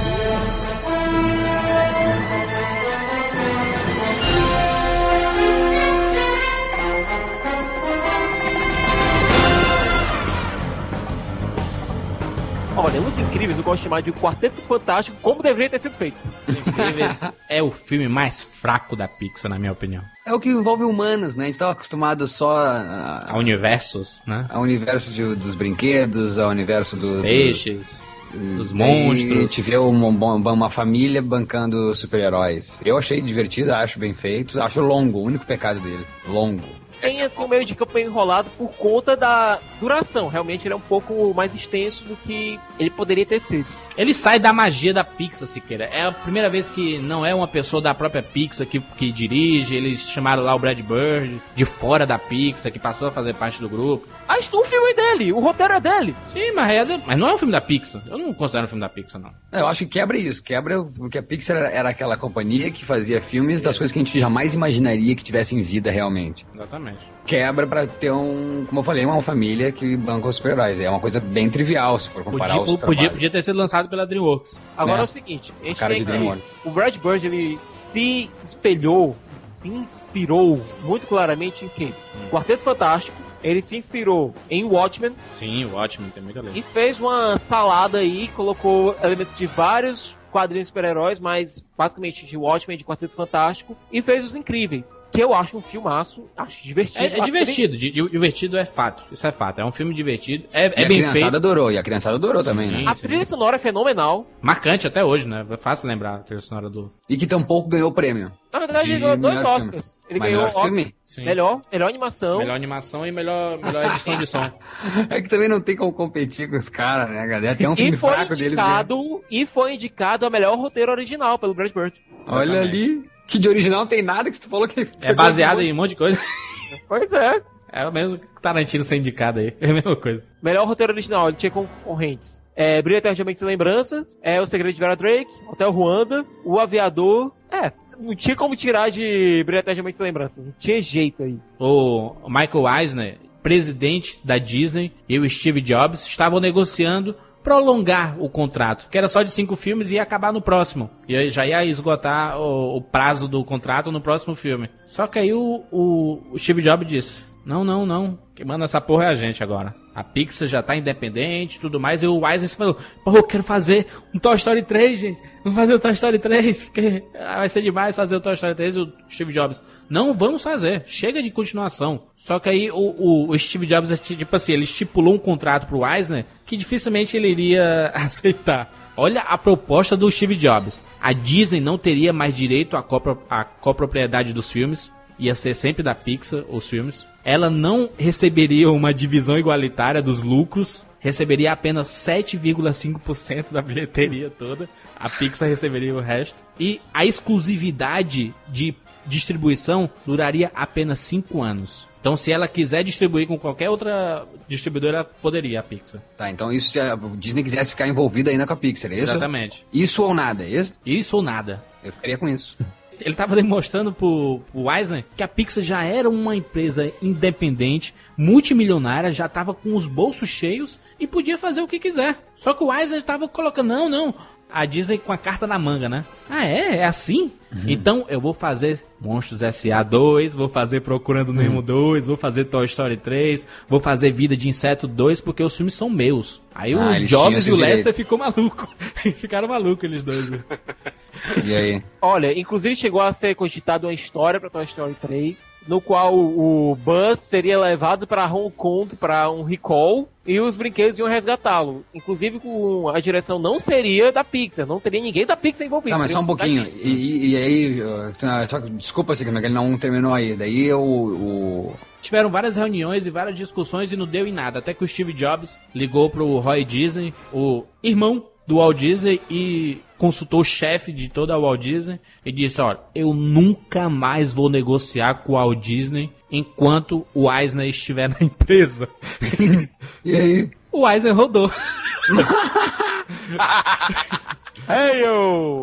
Os Incríveis eu gosto de chamar de Quarteto Fantástico, como deveria ter sido feito. Incríveis é o filme mais fraco da Pixar, na minha opinião. É o que envolve humanos, né? A gente estava acostumado só a, A universos, né? ao universo de- dos brinquedos, ao universo do, Dos do- peixes, dos Daí monstros. A gente vê uma, uma- uma família bancando super-heróis. Eu achei divertido, acho bem feito. Acho longo, o único pecado dele. Longo. Tem assim um meio de campo meio enrolado por conta da duração. Realmente ele é um pouco mais extenso do que ele poderia ter sido. Ele sai da magia da Pixar, Siqueira. É a primeira vez que não é uma pessoa da própria Pixar que, que dirige. Eles chamaram lá o Brad Bird, de fora da Pixar, que passou a fazer parte do grupo. Ah, o filme é dele, o roteiro é dele. Sim, mas, é, mas não é um filme da Pixar. Eu não considero um filme da Pixar, não. Eu acho que quebra isso, quebra porque a Pixar era, era aquela companhia que fazia filmes das coisas que a gente jamais imaginaria que tivessem vida realmente. Exatamente. Quebra pra ter um, como eu falei, uma família que banca os super-heróis. É uma coisa bem trivial se for comparar Podia, os podia, trabalhos. podia ter sido lançado pela DreamWorks. Agora É. é, o seguinte, a gente Cara tem de que- o Brad Bird ele se espelhou, se inspirou muito claramente em quem? Quarteto Fantástico. Ele se inspirou em Watchmen Sim, o Watchmen tem muita lei. e fez uma salada aí, colocou elementos de vários quadrinhos de super-heróis, mas basicamente de Watchmen, de Quarteto Fantástico, e fez Os Incríveis, que eu acho um filmaço, acho divertido. É, é divertido, di- di- divertido é fato. Isso é fato. É um filme divertido. É, E é a bem criançada feito. adorou, e a criançada adorou também, né? A trilha sonora é fenomenal. Marcante até hoje, né? É fácil lembrar a trilha sonora do. E que tampouco ganhou o prêmio. Na verdade, De ele ganhou dois Oscars. filme. Ele Mas ganhou melhor Oscar. filme? Sim. Melhor, melhor animação. Melhor animação e melhor, melhor edição de som. É que também não tem como competir com os caras, né, galera? Tem um filme e foi fraco deles mesmo. indicado e foi indicado a melhor roteiro original pelo Brad Bird. Olha ali, que de original não tem nada que tu falou que... É baseado em um monte de coisa. Pois é. É o mesmo que Tarantino ser indicado aí. É a mesma coisa. Melhor roteiro original, ele tinha concorrentes. É, Brilha Eternamente Sem Lembrança, é O Segredo de Vera Drake, Hotel Ruanda, O Aviador. É, não tinha como tirar de Brilha Eternamente Sem Lembranças. Não tinha jeito aí. O Michael Eisner, presidente da Disney, e o Steve Jobs estavam negociando prolongar o contrato, que era só de cinco filmes e ia acabar no próximo. E já ia esgotar o, o prazo do contrato no próximo filme. Só que aí o, o, o Steve Jobs disse: Não, não, não. Quem manda essa porra é a gente agora. A Pixar já tá independente tudo mais. E o Eisner falou: Pô, eu quero fazer um Toy Story 3, gente. Vamos fazer o Toy Story 3, porque vai ser demais fazer o Toy Story 3. E o Steve Jobs: Não vamos fazer. Chega de continuação. Só que aí o, o, o Steve Jobs, é tipo assim, ele estipulou um contrato pro Eisner que dificilmente ele iria aceitar. Olha a proposta do Steve Jobs. A Disney não teria mais direito à copropriedade dos filmes. Ia ser sempre da Pixar os filmes. Ela não receberia uma divisão igualitária dos lucros receberia apenas 7,5% da bilheteria toda. A Pixar receberia o resto. E a exclusividade de distribuição duraria apenas 5 anos. Então, se ela quiser distribuir com qualquer outra distribuidora, poderia a Pixar. Tá, então isso se a Disney quisesse ficar envolvida ainda com a Pixar, é isso? Exatamente. Isso ou nada, é isso? Isso ou nada. Eu ficaria com isso. Ele estava demonstrando pro, pro Eisner que a Pixar já era uma empresa independente, multimilionária, já estava com os bolsos cheios e podia fazer o que quiser. Só que o Eisner estava colocando, não, não, a Disney com a carta na manga, né? Ah, é? É assim? Então eu vou fazer Monstros S.A. 2, vou fazer Procurando Nemo 2, vou fazer Toy Story 3, vou fazer Vida de Inseto 2, porque os filmes são meus. Aí Ah, o Jobs e o Lester direitos. ficou maluco. Ficaram malucos eles dois. E aí? Olha, inclusive chegou a ser cogitado uma história pra Toy Story 3, no qual o Buzz seria levado pra Hong Kong para um recall e os brinquedos iam resgatá-lo. Inclusive com a direção não seria da Pixar, não teria ninguém da Pixar envolvido. Tá, mas só um pouquinho. E, e- e aí, tá, que- desculpa, Sigma, que ele não terminou aí. Daí o, o, Tiveram várias reuniões e várias discussões e não deu em nada. Até que o Steve Jobs ligou pro Roy Disney, o irmão do Walt Disney, e consultou o chefe de toda a Walt Disney e disse: Olha, eu nunca mais vou negociar com o Walt Disney enquanto o Eisner estiver na empresa. E aí? O Eisner rodou. Hey!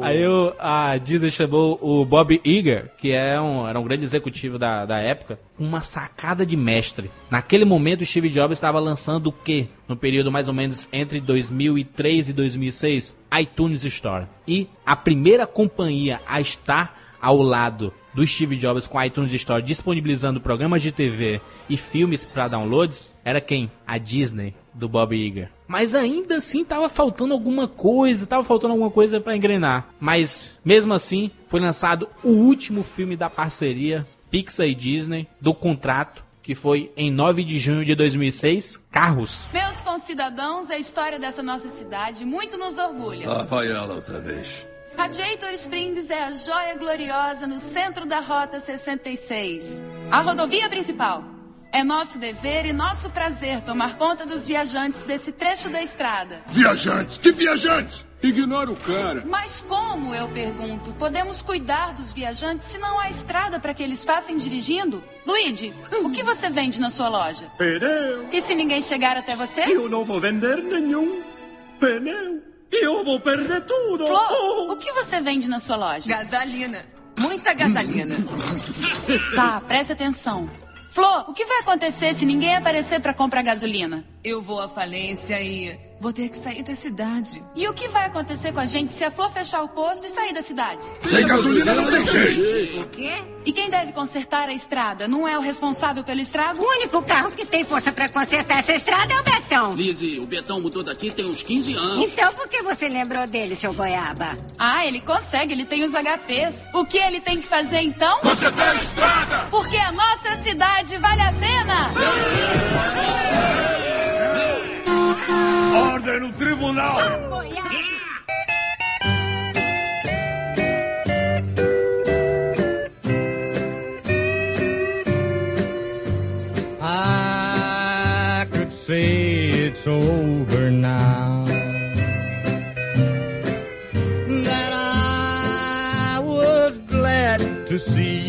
Aí o- a Disney chamou o Bob Iger, que é um, era um grande executivo da, da época, com uma sacada de mestre. Naquele momento, o Steve Jobs estava lançando o quê? No período mais ou menos entre 2003 e 2006? iTunes Store. E a primeira companhia a estar ao lado do Steve Jobs com a iTunes Store disponibilizando programas de TV e filmes para downloads era quem? A Disney do Bob Iger. Mas ainda assim tava faltando alguma coisa, tava faltando alguma coisa para engrenar. Mas mesmo assim, foi lançado o último filme da parceria Pixar e Disney do contrato, que foi em 9 de junho de 2006, Carros. Meus concidadãos, a história dessa nossa cidade muito nos orgulha. Lá vai ela outra vez. Radiator Springs é a joia gloriosa no centro da Rota 66. A rodovia principal. É nosso dever e nosso prazer tomar conta dos viajantes desse trecho da estrada. Viajantes? Que viajantes? Ignora o cara. Mas como, eu pergunto, podemos cuidar dos viajantes se não há estrada para que eles passem dirigindo? Luigi, o que você vende na sua loja? Pneu. E se ninguém chegar até você? Eu não vou vender nenhum pneu. Eu vou perder tudo. Flor, o que você vende na sua loja? Gasolina. Muita gasolina. Tá, preste atenção. Flor, o que vai acontecer se ninguém aparecer para comprar gasolina? Eu vou à falência e vou ter que sair da cidade. E o que vai acontecer com a gente se a Flor fechar o posto e sair da cidade? Sem gasolina não tem jeito. O quê? E quem deve consertar a estrada não é o responsável pelo estrago? O único carro que tem força pra consertar essa estrada é o Betão. Lizzie, o Betão mudou daqui tem uns 15 anos. Então por que você lembrou dele, seu goiaba? Ah, ele consegue, ele tem os HPs. O que ele tem que fazer então? Consertar a estrada! Porque a nossa cidade vale a pena! Ordem no tribunal. I could say it's over now. That I was glad to see.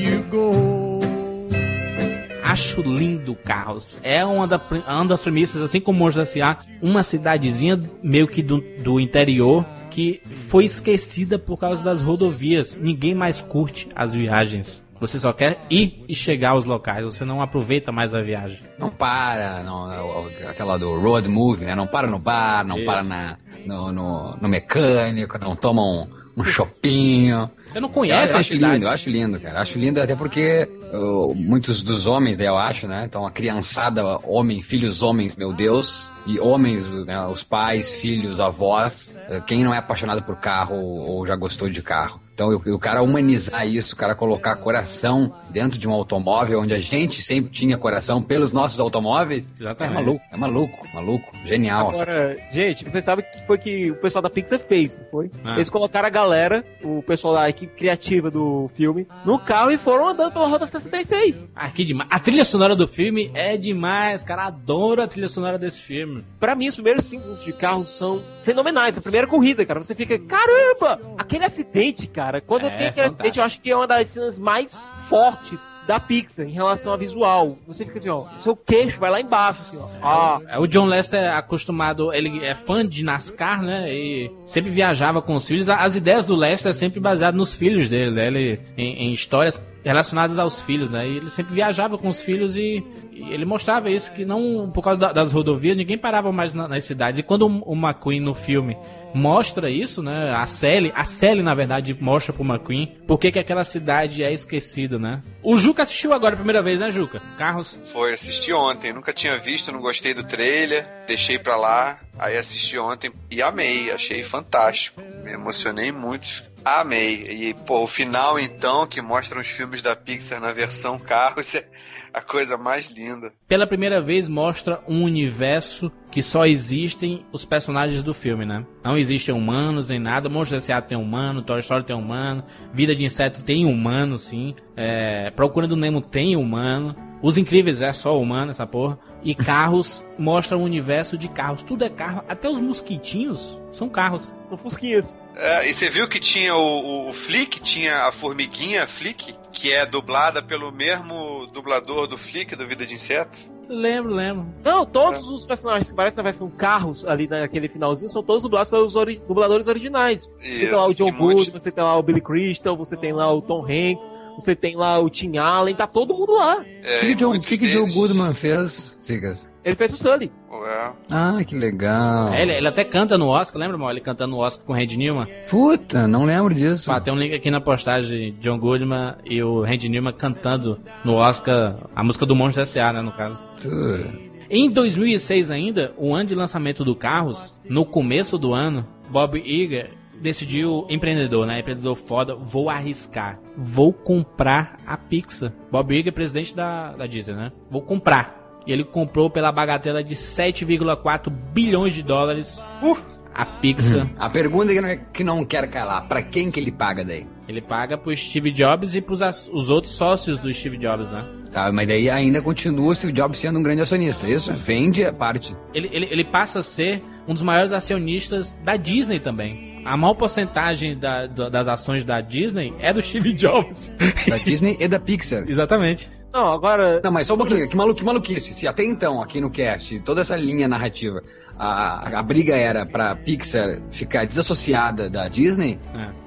Acho lindo Carros. É uma, da- uma das premissas, assim como Monstros S.A., uma cidadezinha meio que do, do interior que foi esquecida por causa das rodovias. Ninguém mais curte as viagens. Você só quer ir e chegar aos locais, você não aproveita mais a viagem. Não para, não, é aquela do road movie, né? Não para no bar, não Isso. para na, no, no, no mecânico, não toma um, um chopinho. Você não conhece eu, eu acho cidades. lindo, eu acho lindo, cara. Acho lindo até porque uh, muitos dos homens, né, eu acho, né? Então a criançada, homem, filhos homens, meu Deus, e homens, né, os pais, filhos, avós, uh, quem não é apaixonado por carro ou já gostou de carro. Então o, o cara humanizar isso, o cara colocar coração dentro de um automóvel onde a gente sempre tinha coração pelos nossos automóveis, Exatamente. é maluco, é maluco, maluco, genial. Agora, gente, vocês sabem o que foi que o pessoal da Pixar fez, não foi? Ah. Eles colocaram a galera, o pessoal da equipe criativa do filme no carro e foram andando pela Rota 66. Ah, que demais. A trilha sonora do filme é demais, cara. Adoro a trilha sonora desse filme. Pra mim, os primeiros símbolos de carro são fenomenais. A primeira corrida, cara, você fica, caramba! Aquele acidente, cara. Quando É, tem aquele fantástico. acidente, eu acho que é uma das cenas mais fortes da Pixar em relação a visual. Você fica assim, ó, seu queixo vai lá embaixo, assim, ó. Ah, É, O John Lester é acostumado, ele é fã de NASCAR, né? E sempre viajava com os filhos. As ideias do Lester é sempre baseadas nos filhos dele, né? Ele, em, em histórias relacionadas aos filhos, né? E ele sempre viajava com os filhos e, e ele mostrava isso, que não, por causa da- das rodovias, ninguém parava mais na- nas cidades. E quando o, o McQueen no filme mostra isso, né? A Sally, a Sally, na verdade, mostra pro McQueen por que que aquela cidade é esquecida, né? O Juca assistiu agora a primeira vez, né, Juca? Carros. Foi, assisti ontem. Nunca tinha visto, não gostei do trailer. Deixei pra lá. Aí assisti ontem e amei. Achei fantástico. Me emocionei muito. Amei. E, pô, o final, então, que mostra os filmes da Pixar na versão carros, é a coisa mais linda. pela primeira vez mostra um universo que só existem os personagens do filme, né? Não existem humanos nem nada. Monstros S.A. tem humano, Toy Story tem humano, Vida de Inseto tem humano, sim. É, Procura do Nemo tem humano. Os Incríveis é só humano, essa porra. E carros mostra um universo de carros. Tudo é carro. Até os mosquitinhos são carros. São fusquinhas. É, e você viu que tinha o, o, o Flick, tinha a formiguinha Flick, que é dublada pelo mesmo dublador do Flick, do Vida de Inseto. Lembro, lembro. Não, todos os personagens que parecem na versão carros ali naquele finalzinho são todos dublados pelos ori- dubladores originais. você Isso, tem lá o John Good, monte- você tem lá o Billy Crystal, você tem lá o Tom Hanks, você tem lá o Tim Allen, tá todo mundo lá. É, O que, que, Joe, que, que Joe Goodman fez, Sigas? Ele fez o Sully. É. Ah, que legal. É, ele, ele até canta no Oscar, lembra, mal? Ele cantando no Oscar com o Randy Newman. Puta, não lembro disso. Ah, tem um link aqui na postagem de John Goodman e o Randy Newman cantando no Oscar a música do Monstros S.A., né, no caso. Em 2006 ainda, o ano de lançamento do Carros, no começo do ano, Bob Iger decidiu, empreendedor, né, empreendedor foda, vou arriscar, vou comprar a Pixar. Bob Iger, presidente da, da Disney, né, vou comprar. E ele comprou pela bagatela de 7,4 bilhões de dólares a Pixar. A pergunta que não, que não quer calar, pra quem que ele paga daí? Ele paga pro Steve Jobs e pros as- os outros sócios do Steve Jobs, né? Tá, mas daí ainda continua o Steve Jobs sendo um grande acionista, é isso? Vende a parte. Ele, ele, ele passa a ser um dos maiores acionistas da Disney também. A maior porcentagem da- da- das ações da Disney é do Steve Jobs. Da Disney e da Pixar. Exatamente. Não, agora. Não, mas só um pouquinho, que, malu, que maluquice. Se até então, aqui no cast, toda essa linha narrativa, a, a briga era pra Pixar ficar desassociada da Disney,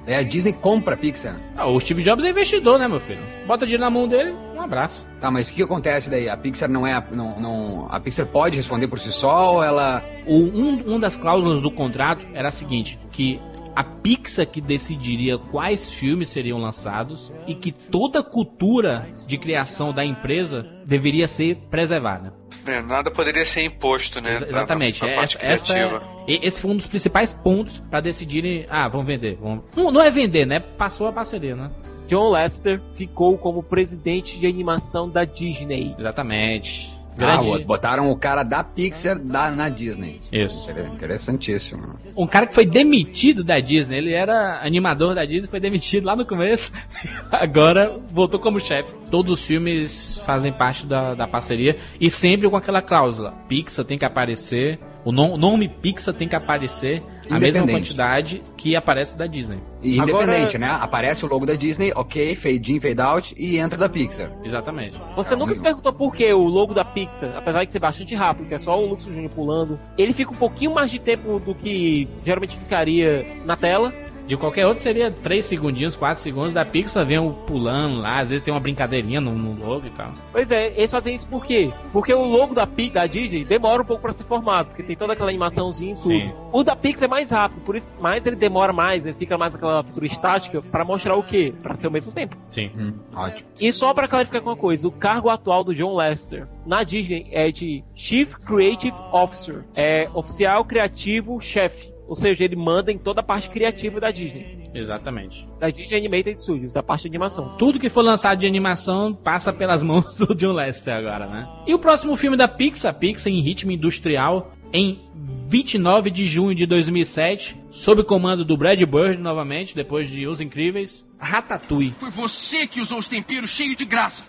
É. aí a Disney compra a Pixar. Ah, o Steve Jobs é investidor, né, meu filho? Bota dinheiro na mão dele, um abraço. Tá, mas o que acontece daí? A Pixar não é. a- Não, não, a Pixar pode responder por si só ou ela. O, um, um das cláusulas do contrato era a seguinte: que a Pixar que decidiria quais filmes seriam lançados e que toda a cultura de criação da empresa deveria ser preservada. É, nada poderia ser imposto, né? Ex- Exatamente. pra parte essa, essa é, e- esse foi um dos principais pontos para decidirem. Ah, vamos vender. Vamos... Não, não é vender, né? Passou a parceria, né? John Lester ficou como presidente de animação da Disney. Exatamente. Ah, Grande- botaram o cara da Pixar da, na Disney. Isso. Inter- Interessantíssimo. Um cara que foi demitido da Disney. Ele era animador da Disney, foi demitido lá no começo. Agora voltou como chefe. Todos os filmes fazem parte da, da parceria e sempre com aquela cláusula: Pixar tem que aparecer, o, nom- o nome Pixar tem que aparecer a mesma quantidade que aparece da Disney. E independente, Agora- né? Aparece o logo da Disney, ok, fade in, fade out e entra da Pixar. Exatamente. Você nunca se perguntou por que o logo da Pixar, apesar de ser bastante rápido, que é só o Lux Jr. pulando, ele fica um pouquinho mais de tempo do que geralmente ficaria na tela. De qualquer outro seria 3 segundinhos, 4 segundos. Da Pixar vem o pulando lá, às vezes tem uma brincadeirinha no, no logo e tal. Pois é, eles fazem isso por quê? Porque o logo da, Pi- da Disney demora um pouco pra ser formado, porque tem toda aquela animaçãozinha e tudo. Sim. O da Pixar é mais rápido, por isso, mas ele demora mais, ele fica mais aquela figura estática pra mostrar o quê? Pra ser ao mesmo tempo. Sim. ótimo. E só pra clarificar uma coisa, o cargo atual do John Lester na Disney é de Chief Creative Officer, é oficial criativo chefe. Ou seja, ele manda em toda a parte criativa da Disney. Exatamente. Da Disney Animated Studios, da parte de animação. Tudo que for lançado de animação passa pelas mãos do John Lester agora, né? E o próximo filme da Pixar, Pixar em ritmo industrial, em 29 de junho de 2007, sob comando do Brad Bird novamente, depois de Os Incríveis, Ratatouille. Foi você que usou os temperos cheios de graça.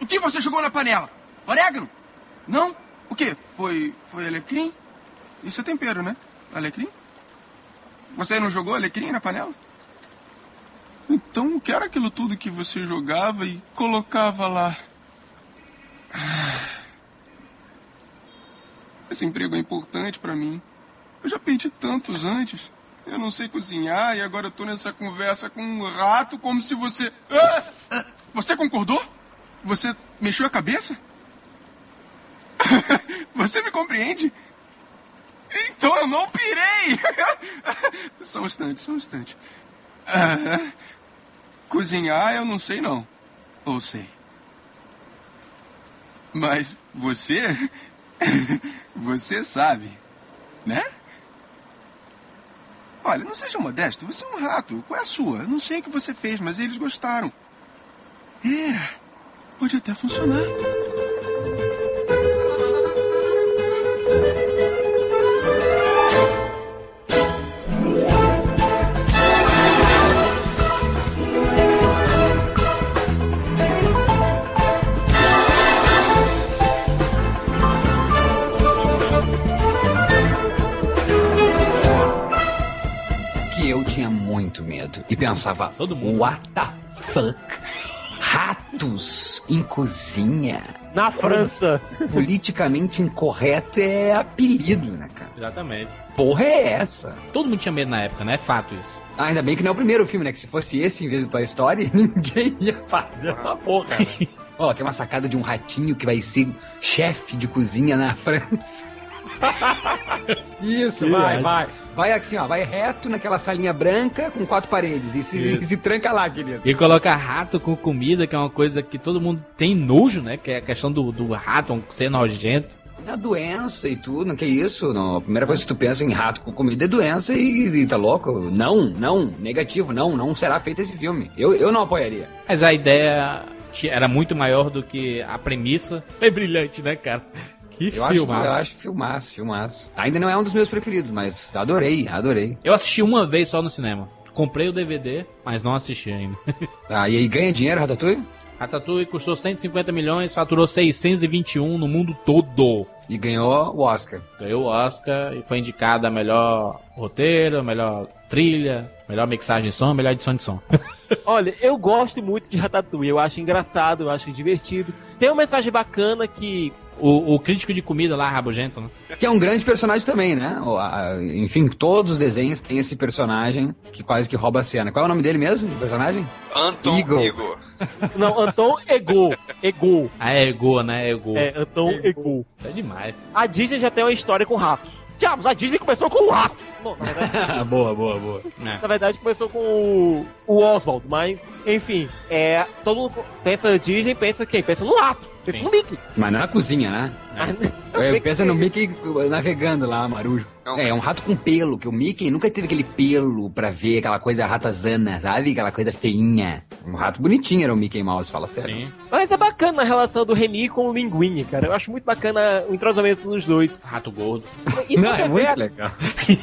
O que você jogou na panela? Orégano? Não? O quê? Foi. foi alecrim? Isso é tempero, né? Alecrim? Você não jogou alecrim na panela? Então, o que era aquilo tudo que você jogava e colocava lá? Ah. Esse emprego é importante pra mim. Eu já perdi tantos antes. Eu não sei cozinhar e agora eu tô nessa conversa com um rato como se você. Ah! Ah! Você concordou? Você mexeu a cabeça? Você me compreende? Então eu não pirei! Só um instante, só um instante. Ah, cozinhar eu não sei não. Ou sei. Mas você. Você sabe, né? Olha, não seja modesto, você é um rato. Qual é a sua? Eu não sei o que você fez, mas eles gostaram. É, pode até funcionar. Tinha muito medo. E pensava, Todo mundo. what the fuck? Ratos em cozinha? Na França. Politicamente incorreto é apelido, né, cara? Exatamente. Porra é essa? Todo mundo tinha medo na época, né? É fato isso. Ah, ainda bem que não é o primeiro filme, né? Que se fosse esse em vez do Toy Story, ninguém ia fazer essa porra. né? Ó, tem uma sacada de um ratinho que vai ser chefe de cozinha na França. Isso, Que vai, vai. Vai assim, ó, vai reto naquela salinha branca com quatro paredes e se, e se tranca lá, querido. E colocar rato com comida, que é uma coisa que todo mundo tem nojo, né? Que é a questão do, do rato ser nojento. É a doença e tudo, que isso? Não, a primeira coisa que tu pensa em rato com comida é doença e, e tá louco? Não, não, negativo, não, não será feito esse filme. Eu, eu não apoiaria. Mas a ideia era muito maior do que a premissa. É brilhante, né, cara? Que Eu acho, filmaço. eu acho filmaço, filmaço. Ainda não é um dos meus preferidos, mas adorei, adorei. Eu assisti uma vez só no cinema. Comprei o DVD, mas não assisti ainda. Ah, e aí ganha dinheiro, Ratatouille? Ratatouille custou 150 milhões, faturou 621 no mundo todo. E ganhou o Oscar. Ganhou o Oscar e foi indicada a melhor roteiro, a melhor trilha, melhor mixagem de som, melhor edição de som. Olha, eu gosto muito de Ratatouille. Eu acho engraçado, eu acho divertido. Tem uma mensagem bacana que. O, o crítico de comida lá, Rabugento, né? Que é um grande personagem também, né? O- a- Enfim, todos os desenhos têm esse personagem que quase que rouba a cena. Qual é o nome dele mesmo, personagem? Anton Igor. Igor. Não, Anton Ego. Ego. Ah, é Ego, né? Ego. É, Anton Ego. É demais. A Disney já tem uma história com ratos. Diabos, a Disney começou com o rato. Bom, na verdade, boa, boa, boa. É. na verdade começou com o, o Oswald, mas, enfim, é, todo mundo pensa Disney, pensa quem? Pensa no rato, pensa Sim. no Mickey. Mas não é na cozinha, né? É, pensa no Mickey navegando lá, marujo. É, é um rato com pelo, que o Mickey nunca teve aquele pelo pra ver aquela coisa ratazana, sabe? Aquela coisa feinha. Um rato bonitinho era o Mickey Mouse, fala sério. Sim. Mas é bacana a relação do Remy com o Linguini, cara. Eu acho muito bacana o entrosamento dos dois. Rato gordo. E se Não, você é muito vê, legal.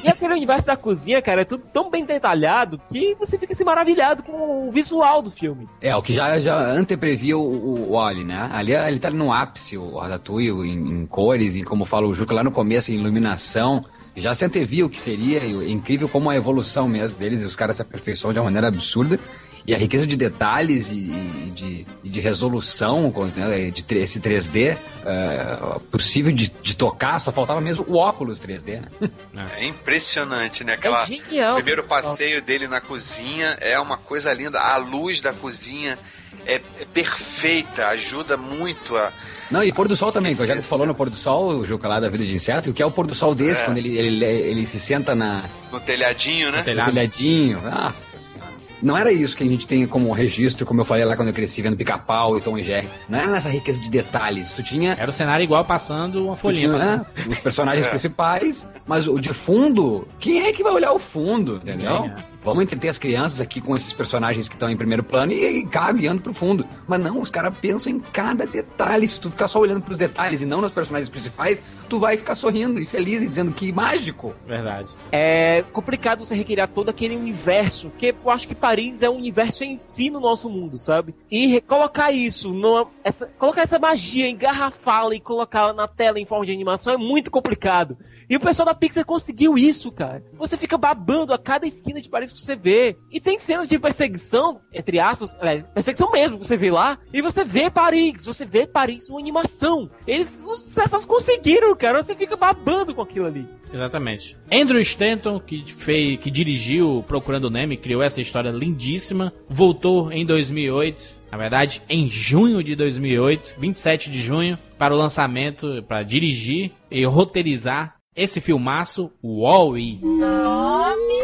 E aquele universo da cozinha, cara, é tudo tão bem detalhado que você fica assim maravilhado com o visual do filme. É, o que já, já anteprevia o, o, o Oli, né? Ali ele tá no ápice, o Ratatouille, em, em cores, e como fala o Juca lá no começo, em iluminação. Já se antevia o que seria, e é incrível como a evolução mesmo deles, e os caras se aperfeiçoam de uma maneira absurda. E a riqueza de detalhes e, e de, e de resolução, né, de esse 3D, é, possível de, de tocar, só faltava mesmo o óculos 3D, né? É impressionante, né? Aquela, É genial, o primeiro passeio dele na cozinha é uma coisa linda. A luz da cozinha é, é perfeita, ajuda muito a. Não, e pôr do sol também, que isso. falou no pôr do sol, o Juca lá da vida de inseto, o que é o pôr do sol desse, É. quando ele, ele, ele se senta na, no telhadinho, né? no telhadinho. Nossa senhora. Não era isso que a gente tem como registro, como eu falei lá quando eu cresci vendo pica-pau e Tom e Jerry. Não era nessa riqueza de detalhes. Tu tinha, Era o cenário igual passando uma folhinha. tinha passando. né, os personagens É. principais, mas o de fundo, quem é que vai olhar o fundo, entendeu? Ninguém, é. Vamos entreter as crianças aqui com esses personagens que estão em primeiro plano e, e cabe ando pro fundo. Mas não, os caras pensam em cada detalhe. Se tu ficar só olhando pros detalhes e não nos personagens principais, tu vai ficar sorrindo e feliz e dizendo que mágico. Verdade. É complicado você recriar todo aquele universo, porque eu acho que Paris é um universo em si no nosso mundo, sabe? E colocar isso, numa, essa, colocar essa magia, engarrafá-la e colocá-la na tela em forma de animação é muito complicado. E o pessoal da Pixar conseguiu isso, cara. Você fica babando a cada esquina de Paris que você vê. E tem cenas de perseguição, entre aspas, é, perseguição mesmo, que você vê lá. E você vê Paris, você vê Paris numa animação. Eles, os pessoas conseguiram, cara. Você fica babando com aquilo ali. Exatamente. Andrew Stanton, que, fez, que dirigiu Procurando Nemo, e criou essa história lindíssima, voltou em 2008, na verdade, em junho de 2008, 27 de junho, para o lançamento, para dirigir e roteirizar esse filmaço, Wall-E. Nome?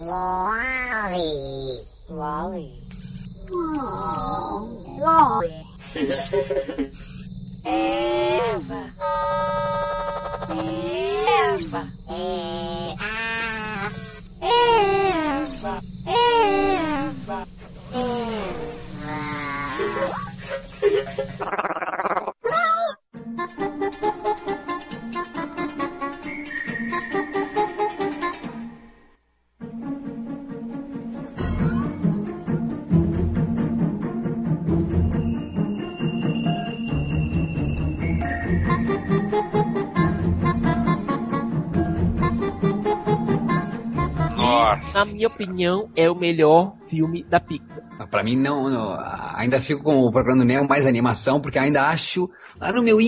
Wally. Wally. Wally. Eva. Eva. Eva. Eva. Nossa. Na minha opinião, é o melhor filme da Pixar. Pra mim, não, não, ainda fico com o Procurando Nemo mais animação, porque ainda acho, lá no meu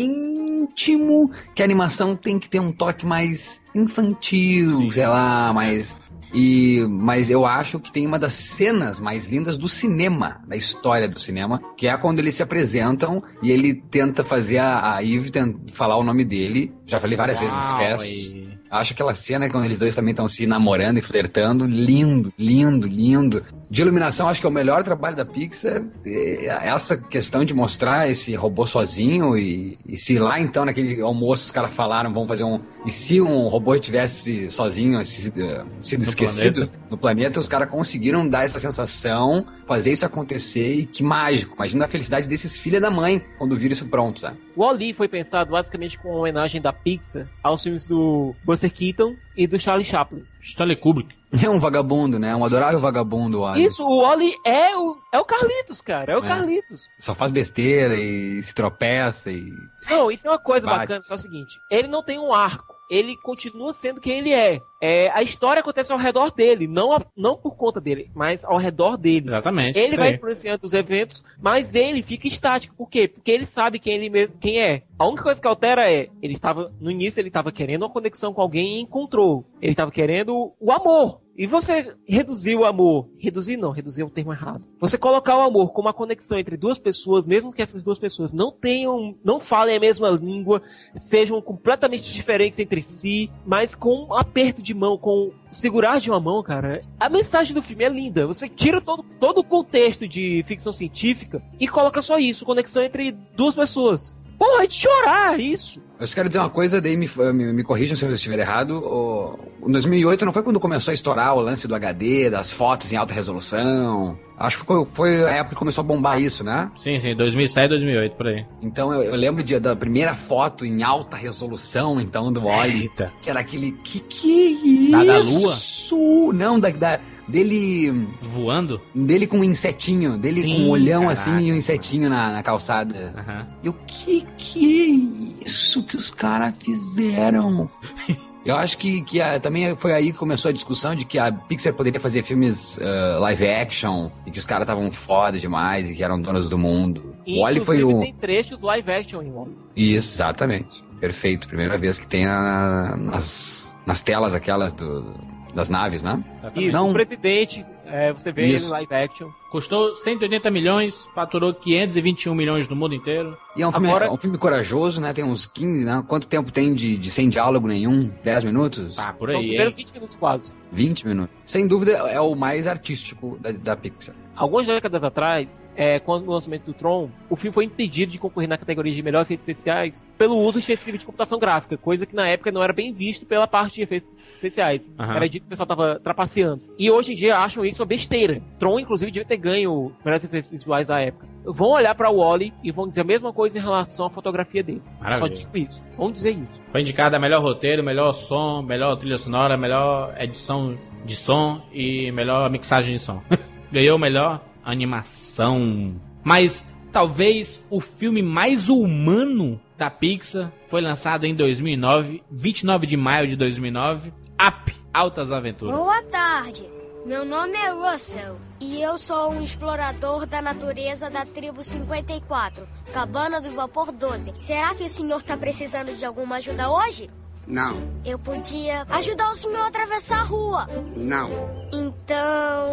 íntimo, que a animação tem que ter um toque mais infantil, sei lá, mais... E, mas eu acho que tem uma das cenas mais lindas do cinema, da história do cinema, que é quando eles se apresentam e ele tenta fazer a, a Eve falar o nome dele. Já falei várias vezes nos Uau, casts. Acho aquela cena quando eles dois também estão se namorando e flertando, lindo, lindo, lindo. De iluminação, acho que é o melhor trabalho da Pixar. é Essa questão de mostrar esse robô sozinho e, e se lá então naquele almoço os caras falaram, vamos fazer um. E se um robô tivesse sozinho, se- sido No esquecido planeta. no planeta, os caras conseguiram dar essa sensação, fazer isso acontecer e que mágico. Imagina a felicidade desses filhos da mãe quando viram isso pronto, sabe? O Wall-E foi pensado basicamente com uma homenagem da Pixar aos filmes do Buster Keaton e do Charlie Chaplin. Stanley Kubrick. É um vagabundo, né? Um adorável vagabundo, olha. Isso, o Wall-E é o, é o Carlitos, cara. É o É. Carlitos. Só faz besteira e se tropeça e. Não, e tem uma coisa bacana que é o seguinte: ele não tem um arco. Ele continua sendo quem ele é. é. A história acontece ao redor dele, não, a- não por conta dele, mas ao redor dele. Exatamente. Ele vai aí. influenciando os eventos, mas ele fica estático. Por quê? Porque ele sabe quem ele mesmo, quem é. A única coisa que altera é, ele estava no início ele estava querendo uma conexão com alguém e encontrou. Ele estava querendo o amor. E você reduzir o amor, reduzir não, reduzir é o termo errado. Você colocar o amor como uma conexão entre duas pessoas, mesmo que essas duas pessoas não tenham, não falem a mesma língua, sejam completamente diferentes entre si, mas com um aperto de mão, com segurar de uma mão, cara. A mensagem do filme é linda. Você tira todo, todo o contexto de ficção científica e coloca só isso, conexão entre duas pessoas. Porra, é de chorar isso. Eu só quero dizer uma coisa, daí me, me, me corrijam se eu estiver errado. O, o 2008 não foi quando começou a estourar o lance do HD, das fotos em alta resolução. Acho que foi, foi a época que começou a bombar isso, né? Sim, sim, 2007, 2008, por aí. Então eu, eu lembro de, da primeira foto em alta resolução, então, do Oli. Eita. Que era aquele. Que que é isso? Da- da lua? Não, da, da- dele. Voando? Dele com um insetinho, dele Sim, com um olhão caraca. assim e um insetinho na, na calçada. E o que que é isso que os caras fizeram? Eu acho que, que a- também foi aí que começou a discussão de que a Pixar poderia fazer filmes ah, live action e que os caras estavam foda demais e que eram donos do mundo. O Wally foi o. tem trechos live action em Wall-E. Isso, exatamente. Perfeito. Primeira vez que tem na- nas, nas telas aquelas do, das naves, né? Isso, Não, o presidente, é, você vê Isso. ele em live action. Custou 180 milhões, faturou 521 milhões no mundo inteiro. E é um filme, Agora- é um filme corajoso, né? Tem uns 15, né? Quanto tempo tem de, de sem diálogo nenhum? 10 minutos? Ah, por os primeiros 20 minutos quase. 20 minutos. Sem dúvida, é o mais artístico da, da Pixar. Algumas décadas atrás, é, quando o lançamento do Tron, o filme foi impedido de concorrer na categoria de melhor efeitos especiais pelo uso excessivo de computação gráfica, coisa que na época não era bem visto pela parte de efeitos especiais. Aham. Era dito que o pessoal tava trapaceando. E hoje em dia acham isso uma besteira. Tron, inclusive, devia ter ganho melhores efeitos visuais à época. Vão olhar para o Wally e vão dizer a mesma coisa em relação à fotografia dele. Maravilha. Só digo isso. Vão dizer isso. Foi indicada a melhor roteiro, melhor som, melhor trilha sonora, melhor edição de som e melhor mixagem de som. Ganhou melhor animação. Mas talvez o filme mais humano da Pixar foi lançado em 2009, 29 de maio de 2009, Up, Altas Aventuras. Boa tarde. Meu nome é Russell e eu sou um explorador da natureza da tribo 54, Cabana do Vapor 12. Será que o senhor tá precisando de alguma ajuda hoje? Não, Eu podia ajudar o senhor a atravessar a rua. não, Então,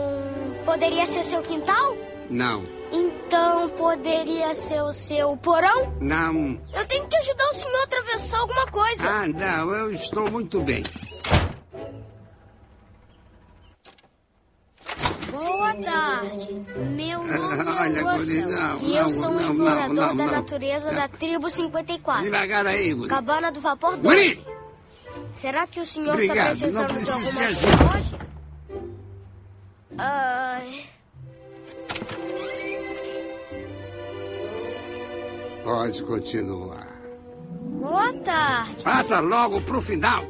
poderia ser seu quintal? não, Então, poderia ser o seu porão? não. Eu tenho que ajudar o senhor a atravessar alguma coisa. Ah, não, eu estou muito bem. Boa tarde. Meu nome é Russell não, e eu não, sou um explorador não, da natureza da tribo 54. Devagar aí, guri. Cabana do Vapor 12. Guri! Será que o senhor está precisando de alguma ajuda hoje? Ai, Pode continuar. boa tarde. Passa logo pro final.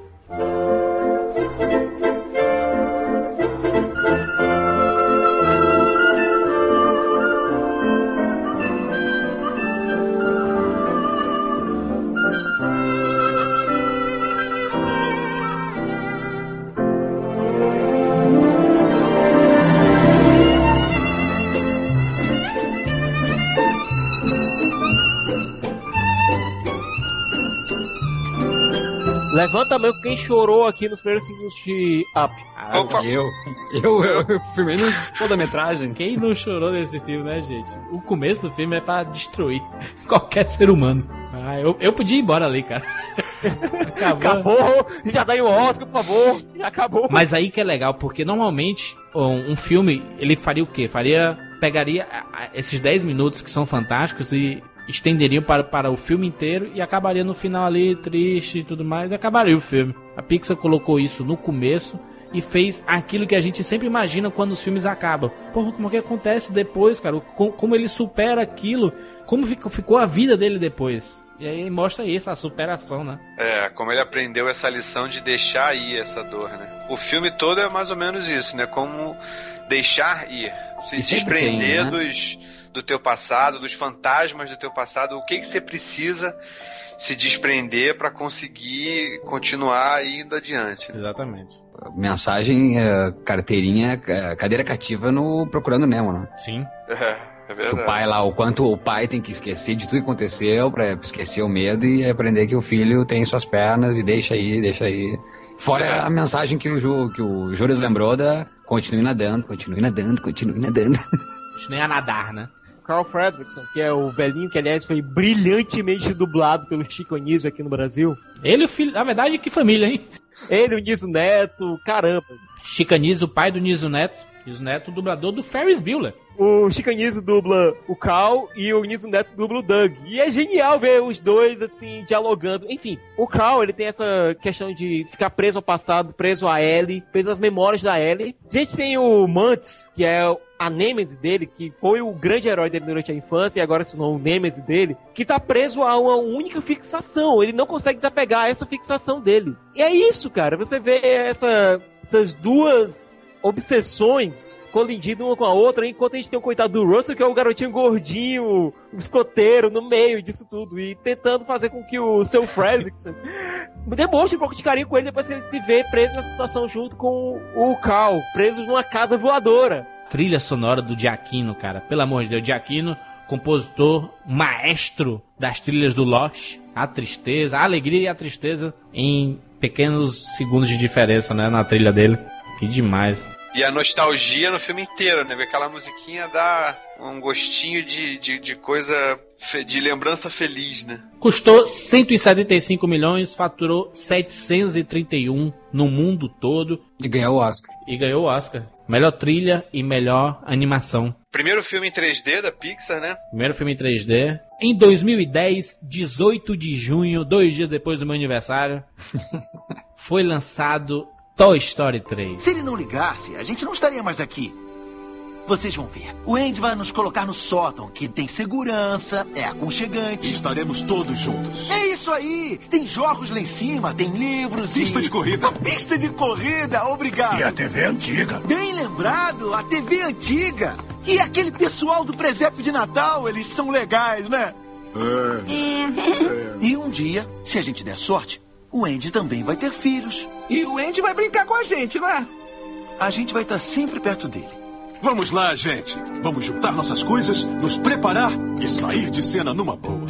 Levanta a mão quem chorou aqui nos primeiros segundos de Up. Opa. Eu, eu, eu filmei no- toda a metragem. Quem não chorou nesse filme, né, gente? O começo do filme é pra destruir qualquer ser humano. Ah, eu, eu podia ir embora ali, cara. Acabou. Acabou! Já dá aí o Oscar, por favor! Já acabou! Mas aí que é legal, porque normalmente um, um filme, ele faria o quê? Faria. Pegaria esses 10 minutos que são fantásticos e estenderiam para, para o filme inteiro e acabaria no final ali triste e tudo mais, e acabaria o filme. A Pixar colocou isso no começo e fez aquilo que a gente sempre imagina quando os filmes acabam. Porra, como que acontece depois, cara? Co- Como ele supera aquilo? Como ficou, ficou a vida dele depois? E aí mostra isso, a superação, né? É, como ele aprendeu essa lição de deixar ir essa dor, né? O filme todo é mais ou menos isso, né? Como deixar ir. Se desprender né? dos, do teu passado, dos fantasmas do teu passado. O que, que você precisa se desprender para conseguir continuar indo adiante. né? Exatamente. Mensagem, é, carteirinha, é, cadeira cativa no Procurando Nemo, né? Sim. É, é Que verdade. o pai lá, o quanto o pai tem que esquecer de tudo que aconteceu pra esquecer o medo e aprender que o filho tem suas pernas e deixa aí, deixa aí. Fora a mensagem que o, Ju, que o Juras lembrou da continue nadando, continue nadando, continue nadando. A gente nem a nadar, né? Carl Fredrickson, que é o velhinho que, aliás, foi brilhantemente dublado pelo Chico Anísio aqui no Brasil. Ele, o filho, na verdade, que família, hein? Ele, o Niso Neto, caramba. Chica Niso, o pai do Niso Neto. Niso Neto, dublador do Ferris Bueller. O Chico Anísio dubla o Carl e o Niso Neto dubla o Doug. E é genial ver os dois, assim, dialogando. Enfim, o Carl, ele tem essa questão de ficar preso ao passado, preso a Ellie, preso às memórias da Ellie. A gente tem o Mantz, que é a Nemesis dele, que foi o grande herói dele durante a infância e agora se tornou o Nemesis dele, que tá preso a uma única fixação. Ele não consegue desapegar essa fixação dele. E é isso, cara. Você vê essa, essas duas obsessões colidindo uma com a outra, enquanto a gente tem o coitado do Russell, que é o garotinho gordinho, o escoteiro no meio disso tudo, e tentando fazer com que o seu Fredrickson demonstre um pouco de carinho com ele depois que ele se vê preso nessa situação junto com o Cal, preso numa casa voadora. Trilha sonora do Giacchino, cara. Pelo amor de Deus, Giacchino, compositor, maestro das trilhas do Lost. A tristeza, a alegria e a tristeza em pequenos segundos de diferença, né? Na trilha dele. Que demais. E a nostalgia no filme inteiro, né? Aquela musiquinha dá um gostinho de, de, de coisa, fe- de lembrança feliz, né? Custou 175 milhões, faturou 731 no mundo todo. E ganhou o Oscar. E ganhou o Oscar. Melhor trilha e melhor animação. Primeiro filme em 3D da Pixar, né? Primeiro filme em 3D. Em 2010, 18 de junho, dois dias depois do meu aniversário, foi lançado Toy Story 3. Se ele não ligasse, a gente não estaria mais aqui. Vocês vão ver. O Andy vai nos colocar no sótão, que tem segurança, é aconchegante. Estaremos todos juntos. É isso aí! Tem jogos lá em cima, tem livros Pista e... de corrida. A pista de corrida, obrigado. E a TV antiga. Bem lembrado, a TV antiga. E aquele pessoal do presépio de Natal, eles são legais, né? E um dia, se a gente der sorte, o Andy também vai ter filhos. E o Andy vai brincar com a gente, não é? A gente vai estar sempre perto dele. Vamos lá, gente. Vamos juntar nossas coisas, nos preparar e sair de cena numa boa.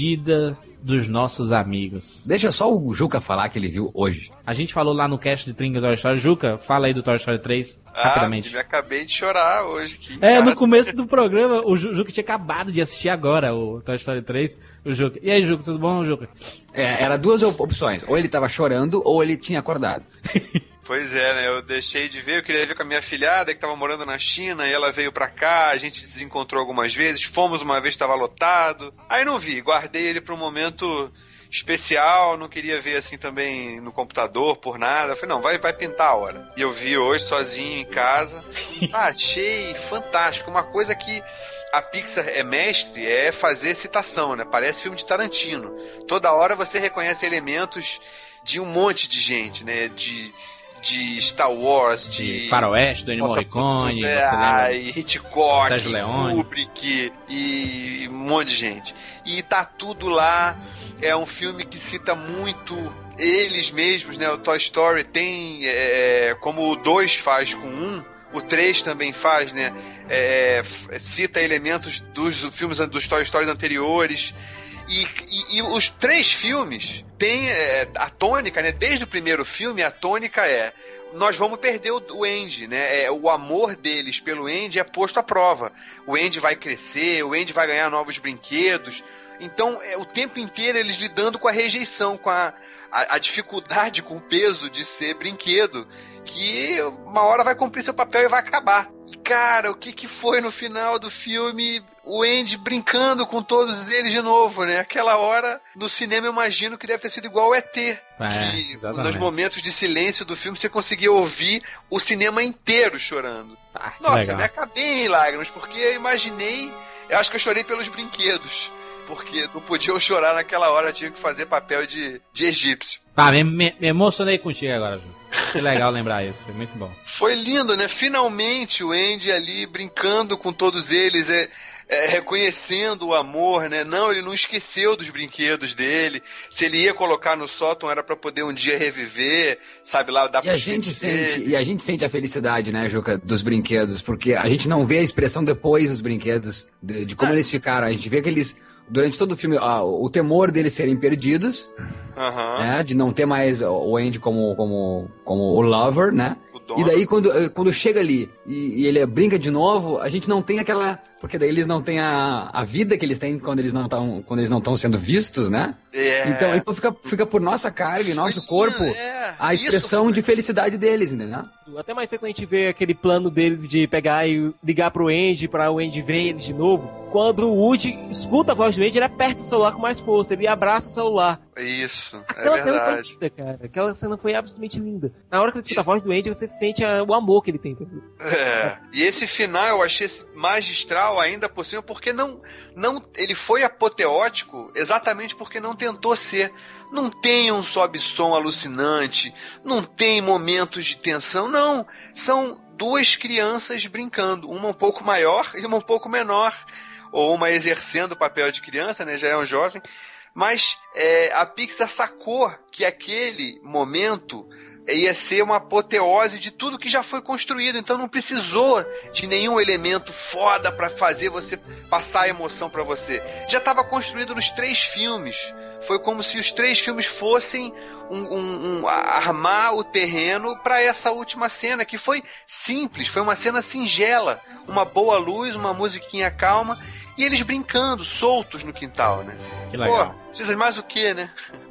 Despedida dos nossos amigos. Deixa só o Juca falar que ele viu hoje. A gente falou lá no cast de Tringas Toy Story. Juca, fala aí do Toy Story 3, rapidamente. Ah, me acabei de chorar hoje. Que É, cara- no começo do programa, o Ju- Juca tinha acabado de assistir agora o Toy Story 3. O Juca. E aí, Juca, tudo bom, Juca? É, era duas op- opções. Ou ele tava chorando, ou ele tinha acordado. Pois é, né? Eu deixei de ver, eu queria ver com a minha filhada que tava morando na China e ela veio pra cá, a gente se encontrou algumas vezes, fomos uma vez, tava lotado. Aí não vi, guardei ele pra um momento especial, não queria ver assim também no computador por nada. Falei, não, vai, vai pintar a hora. E eu vi hoje sozinho em casa. Ah, achei fantástico. Uma coisa que a Pixar é mestre é fazer citação, né? Parece filme de Tarantino. Toda hora você reconhece elementos de um monte de gente, né? De, de Star Wars, de. Faroeste, do Ennio Morricone, É, você lembra? ai, Hitchcock, Sérgio Leone. Kubrick e um monte de gente. E tá tudo lá. É um filme que cita muito eles mesmos, né? O Toy Story tem, é, como o 2 faz com um, o 3 também faz, né? É, f- cita elementos dos filmes dos Toy Stories anteriores. E, e- e os três filmes têm é, a tônica, né? Desde o primeiro filme, a tônica é nós vamos perder o, Andy, né? É, o amor deles pelo Andy é posto à prova. O Andy vai crescer, o Andy vai ganhar novos brinquedos. Então, é o tempo inteiro eles lidando com a rejeição, com a, a, a dificuldade, com o peso de ser brinquedo, que uma hora vai cumprir seu papel e vai acabar. Cara, o que, que foi no final do filme? O Andy brincando com todos eles de novo, né? Aquela hora, no cinema, eu imagino que deve ter sido igual o ET. É, que exatamente. nos momentos de silêncio do filme você conseguia ouvir o cinema inteiro chorando. Ah, Nossa, legal. me acabei em lágrimas, porque eu imaginei. Eu acho que eu chorei pelos brinquedos. Porque não podia eu chorar naquela hora, eu tinha que fazer papel de, de egípcio. Ah, me, me- me emocionei contigo agora, Juca. Que legal lembrar isso, foi muito bom. Foi lindo, né? Finalmente o Andy ali brincando com todos eles, é, é, reconhecendo o amor, né? Não, ele não esqueceu dos brinquedos dele. Se ele ia colocar no sótão era pra poder um dia reviver, sabe lá, dar E a gente sente, e a gente sente a felicidade, né, Juca, dos brinquedos, porque a gente não vê a expressão depois dos brinquedos, de, de como eles ficaram. A gente vê que eles, durante todo o filme, ó, o temor deles serem perdidos, Aham. né, de não ter mais o Andy como, como, como o lover, né? E daí, quando, eh, quando chega ali e, e ele brinca de novo, a gente não tem aquela. Porque daí eles não têm a, a vida que eles têm quando eles não estão quando eles não estão sendo vistos, né? É. Então, então fica, fica por nossa carga e nosso corpo é. a expressão de felicidade deles, entendeu? Até mais cedo a gente vê aquele plano deles de pegar e ligar pro Andy, pra o Andy ver eles de novo. Quando o Woody escuta a voz do Andy, ele aperta o celular com mais força, ele abraça o celular. Isso, é Aquela cena foi linda, cara. Aquela cena foi absolutamente linda. Na hora que você escuta a voz do Andy, você sente a- o amor que ele tem. É. E esse final eu achei magistral ainda por cima, porque não, não, ele foi apoteótico exatamente porque não tentou ser. Não tem um sobe-som alucinante, não tem momentos de tensão, não. São duas crianças brincando, uma um pouco maior e uma um pouco menor, ou uma exercendo o papel de criança, né? Já é um jovem. Mas é, a Pixar sacou que aquele momento ia ser uma apoteose de tudo que já foi construído. Então não precisou de nenhum elemento foda para fazer você passar a emoção para você. Já estava construído nos três filmes. Foi como se os três filmes fossem um, um, um armar o terreno para essa última cena, que foi simples, foi uma cena singela, uma boa luz, uma musiquinha calma e eles brincando, soltos no quintal, né? Que legal. Pô, precisa mais o que, né?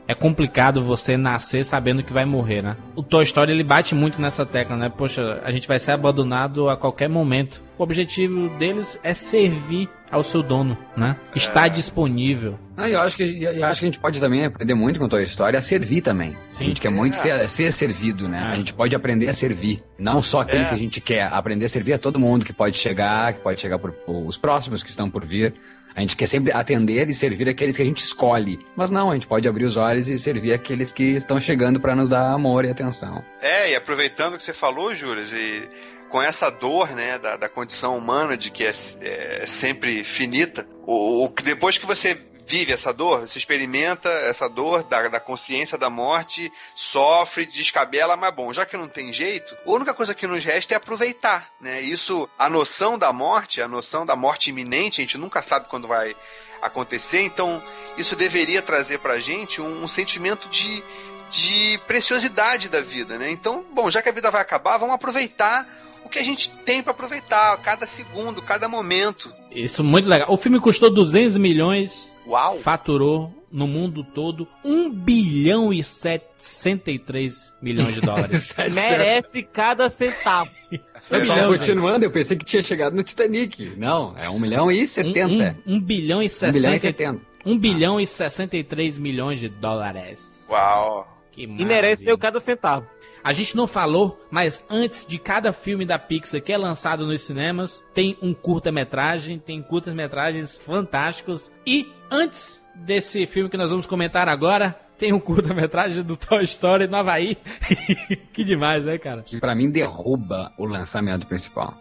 É complicado você nascer sabendo que vai morrer, né? O Toy Story ele bate muito nessa tecla, né? Poxa, a gente vai ser abandonado a qualquer momento. O objetivo deles é servir ao seu dono, né? Está É. disponível. Ah, eu acho que eu acho que a gente pode também aprender muito com Toy Story a servir também. A gente quer muito ser, ser servido, né? A gente pode aprender a servir. Não só aqueles É. que a gente quer, aprender a servir a todo mundo que pode chegar, que pode chegar por, por- os próximos que estão por vir. A gente quer sempre atender e servir aqueles que a gente escolhe. Mas não, a gente pode abrir os olhos e servir aqueles que estão chegando para nos dar amor e atenção. É, e aproveitando o que você falou, Júlio, e com essa dor, né, da, da condição humana de que é, é sempre finita, o, o depois que você vive essa dor, você experimenta essa dor da, da consciência da morte, sofre, descabela, mas bom, já que não tem jeito, a única coisa que nos resta é aproveitar, né? Isso, a noção da morte, a noção da morte iminente, a gente nunca sabe quando vai acontecer, então isso deveria trazer pra gente um, um sentimento de, de preciosidade da vida, né? Então, bom, já que a vida vai acabar, vamos aproveitar o que a gente tem pra aproveitar, cada segundo, cada momento. Isso muito legal. O filme custou 200 milhões. Uau! Faturou no mundo todo 1 bilhão e 63 milhões de dólares. Merece cada centavo. Eu milhão, continuando, eu pensei que tinha chegado no Titanic. Não, é 1 milhão e 70. 1 bilhão e 1 60, bilhão e 70. 1 bilhão e 63 milhões de dólares. Uau! Que E mereceu cada centavo. A gente não falou, mas antes de cada filme da Pixar que é lançado nos cinemas, tem um curta-metragem, tem curtas-metragens fantásticos. E antes desse filme que nós vamos comentar agora, tem um curta-metragem do Toy Story no Havaí. que demais, né, cara? Que pra mim derruba o lançamento principal.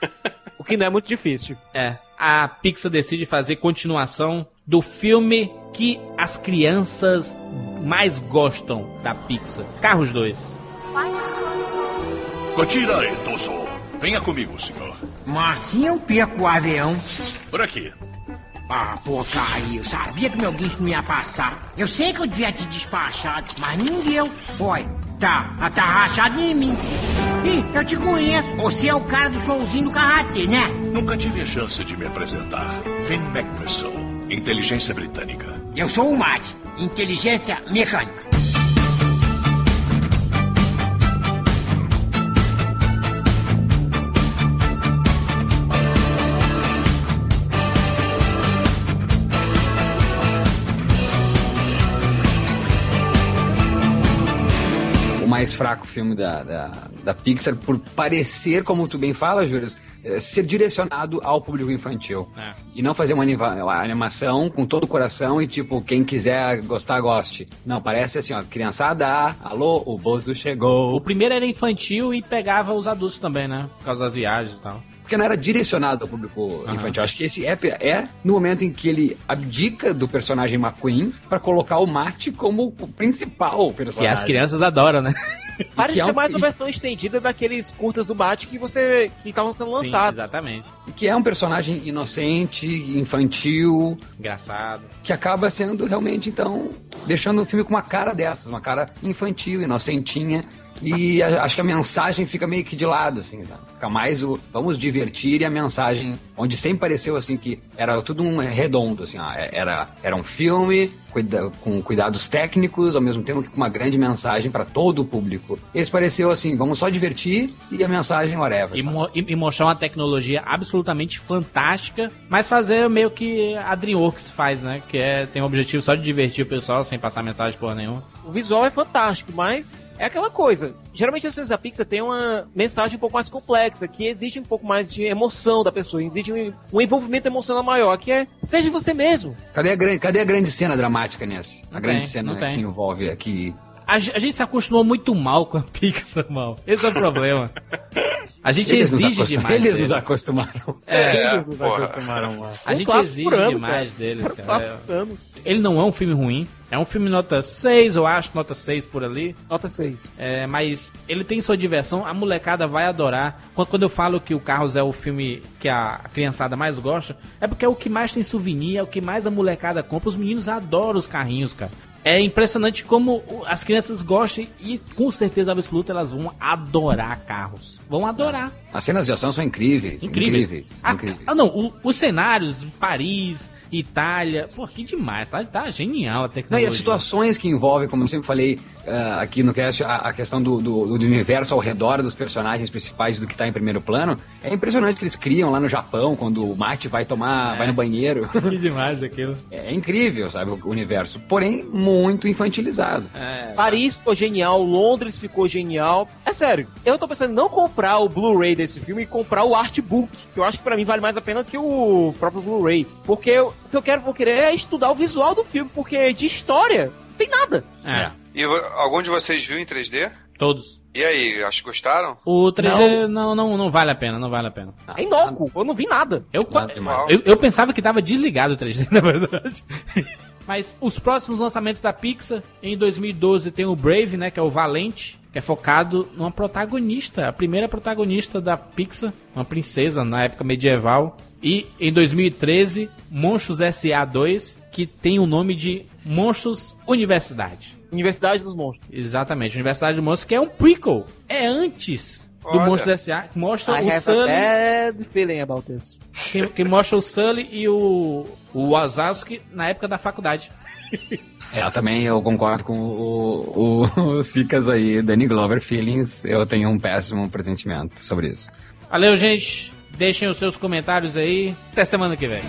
O que não é muito difícil. É. A Pixar decide fazer continuação do filme que as crianças mais gostam da Pixar. Carros 2. Kotira Etoso. Venha comigo, senhor. Mas assim eu perco o avião. Por aqui. Ah, porcaria, eu sabia que meu guincho não ia passar. Eu sei que eu devia te despachar, mas não deu. Oi, tá, ah, tá rachado em mim. Ih, eu te conheço. Você é o cara do showzinho do Karatê, né? Nunca tive a chance de me apresentar. Finn McMissile, inteligência britânica. Eu sou o Mate, inteligência mecânica. Mais fraco filme da, da, da Pixar, por parecer, como tu bem fala, Júlio, é, ser direcionado ao público infantil. É. E não fazer uma anima- uma animação com todo o coração e, tipo, quem quiser gostar, goste. Não, parece assim, ó, criançada, alô, o Bozo chegou. O primeiro era infantil e pegava os adultos também, né? Por causa das viagens e tal. Porque não era direcionado ao público infantil. Acho que esse é, é no momento em que ele abdica do personagem McQueen pra colocar o Mate como o principal Que personagem. as crianças adoram, né? Parece é ser um- mais uma versão estendida daqueles curtas do Bat que você que estavam sendo lançados. exatamente. Que é um personagem inocente, infantil, Engraçado. que acaba sendo realmente, então, deixando o filme com uma cara dessas, uma cara infantil, inocentinha. E a- acho que a mensagem fica meio que de lado, assim, sabe? Fica mais o vamos divertir e a mensagem, onde sempre pareceu assim que era tudo um redondo, assim, ó, era, era um filme cuida- com cuidados técnicos, ao mesmo tempo que com uma grande mensagem para todo o público. Esse pareceu assim, vamos só divertir e a mensagem whatever. E, mo- e- e mostrar uma tecnologia absolutamente fantástica, mas fazer meio que a DreamWorks faz, né? Que é, tem o objetivo só de divertir o pessoal sem passar mensagem porra nenhuma. O visual é fantástico, mas é aquela coisa. Geralmente os filmes da Pixar têm uma mensagem um pouco mais complexa, que exige um pouco mais de emoção da pessoa, exige um, um envolvimento emocional maior, que é seja você mesmo. Cadê a, grande, cadê a grande cena dramática nessa? A Não grande tem, cena não tem. que envolve aqui. A, a gente se acostumou muito mal com a Pixar, mal. Esse é o problema. A gente Eles exige demais. Eles nos deles. acostumaram. É, Eles nos porra. acostumaram lá. A Um gente exige ano, demais cara. deles, Um cara. ano. Ele não é um filme ruim. É um filme nota 6, eu acho, nota 6 por ali. Nota 6. É, mas ele tem sua diversão, a molecada vai adorar. Quando, quando eu falo que o Carros é o filme que a criançada mais gosta, é porque é o que mais tem souvenir, é o que mais a molecada compra. Os meninos adoram os carrinhos, cara. É impressionante como as crianças gostam e com certeza absoluta elas vão adorar carros. Vão adorar. As cenas de ação são incríveis. Incríveis. Incríveis. Ah, incríveis. ah, não, o- os cenários, Paris, Itália, pô, que demais, tá, tá genial a Não, tecnologia. e as situações que envolvem, como eu sempre falei ah, aqui no cast, a, a questão do, do, do universo ao redor dos personagens principais do que está em primeiro plano, é impressionante que eles criam lá no Japão, quando o Mate vai tomar, vai no banheiro. Que demais aquilo. É incrível, sabe, o universo. Porém, muito infantilizado. É, Paris ficou genial, Londres ficou genial. É sério, eu tô pensando em não comprar o Blu-ray desse filme e comprar o artbook, que eu acho que pra mim vale mais a pena que o próprio Blu-ray. Porque eu- o que eu quero, vou querer é estudar o visual do filme, porque de história não tem nada. É. E algum de vocês viu em 3D? Todos. E aí, acho que gostaram? O 3D não. Não, não, vale a pena, não vale a pena. É inócuo, eu não vi nada. Eu, eu, eu pensava que tava desligado o 3D, na verdade. Mas os próximos lançamentos da Pixar, em 2012 tem o Brave, né, que é o Valente, que é focado numa protagonista, a primeira protagonista da Pixar, uma princesa na época medieval. E em 2013, Monstros S.A. 2, que tem o nome de Monstros Universidade. Universidade dos Monstros. Exatamente, Universidade dos Monstros, que é um prequel. É antes do Olha. Monstros S.A. que Mostra I o Sully... bad feeling about this. Que, que mostra o Sully e o, o Wazowski na época da faculdade. É, eu também eu concordo com o, o, o Sicas aí, Danny Glover Feelings. Eu tenho um péssimo pressentimento sobre isso. Valeu, gente. Deixem os seus comentários aí. Até semana que vem.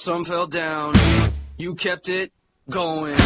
some fell down. You kept it going.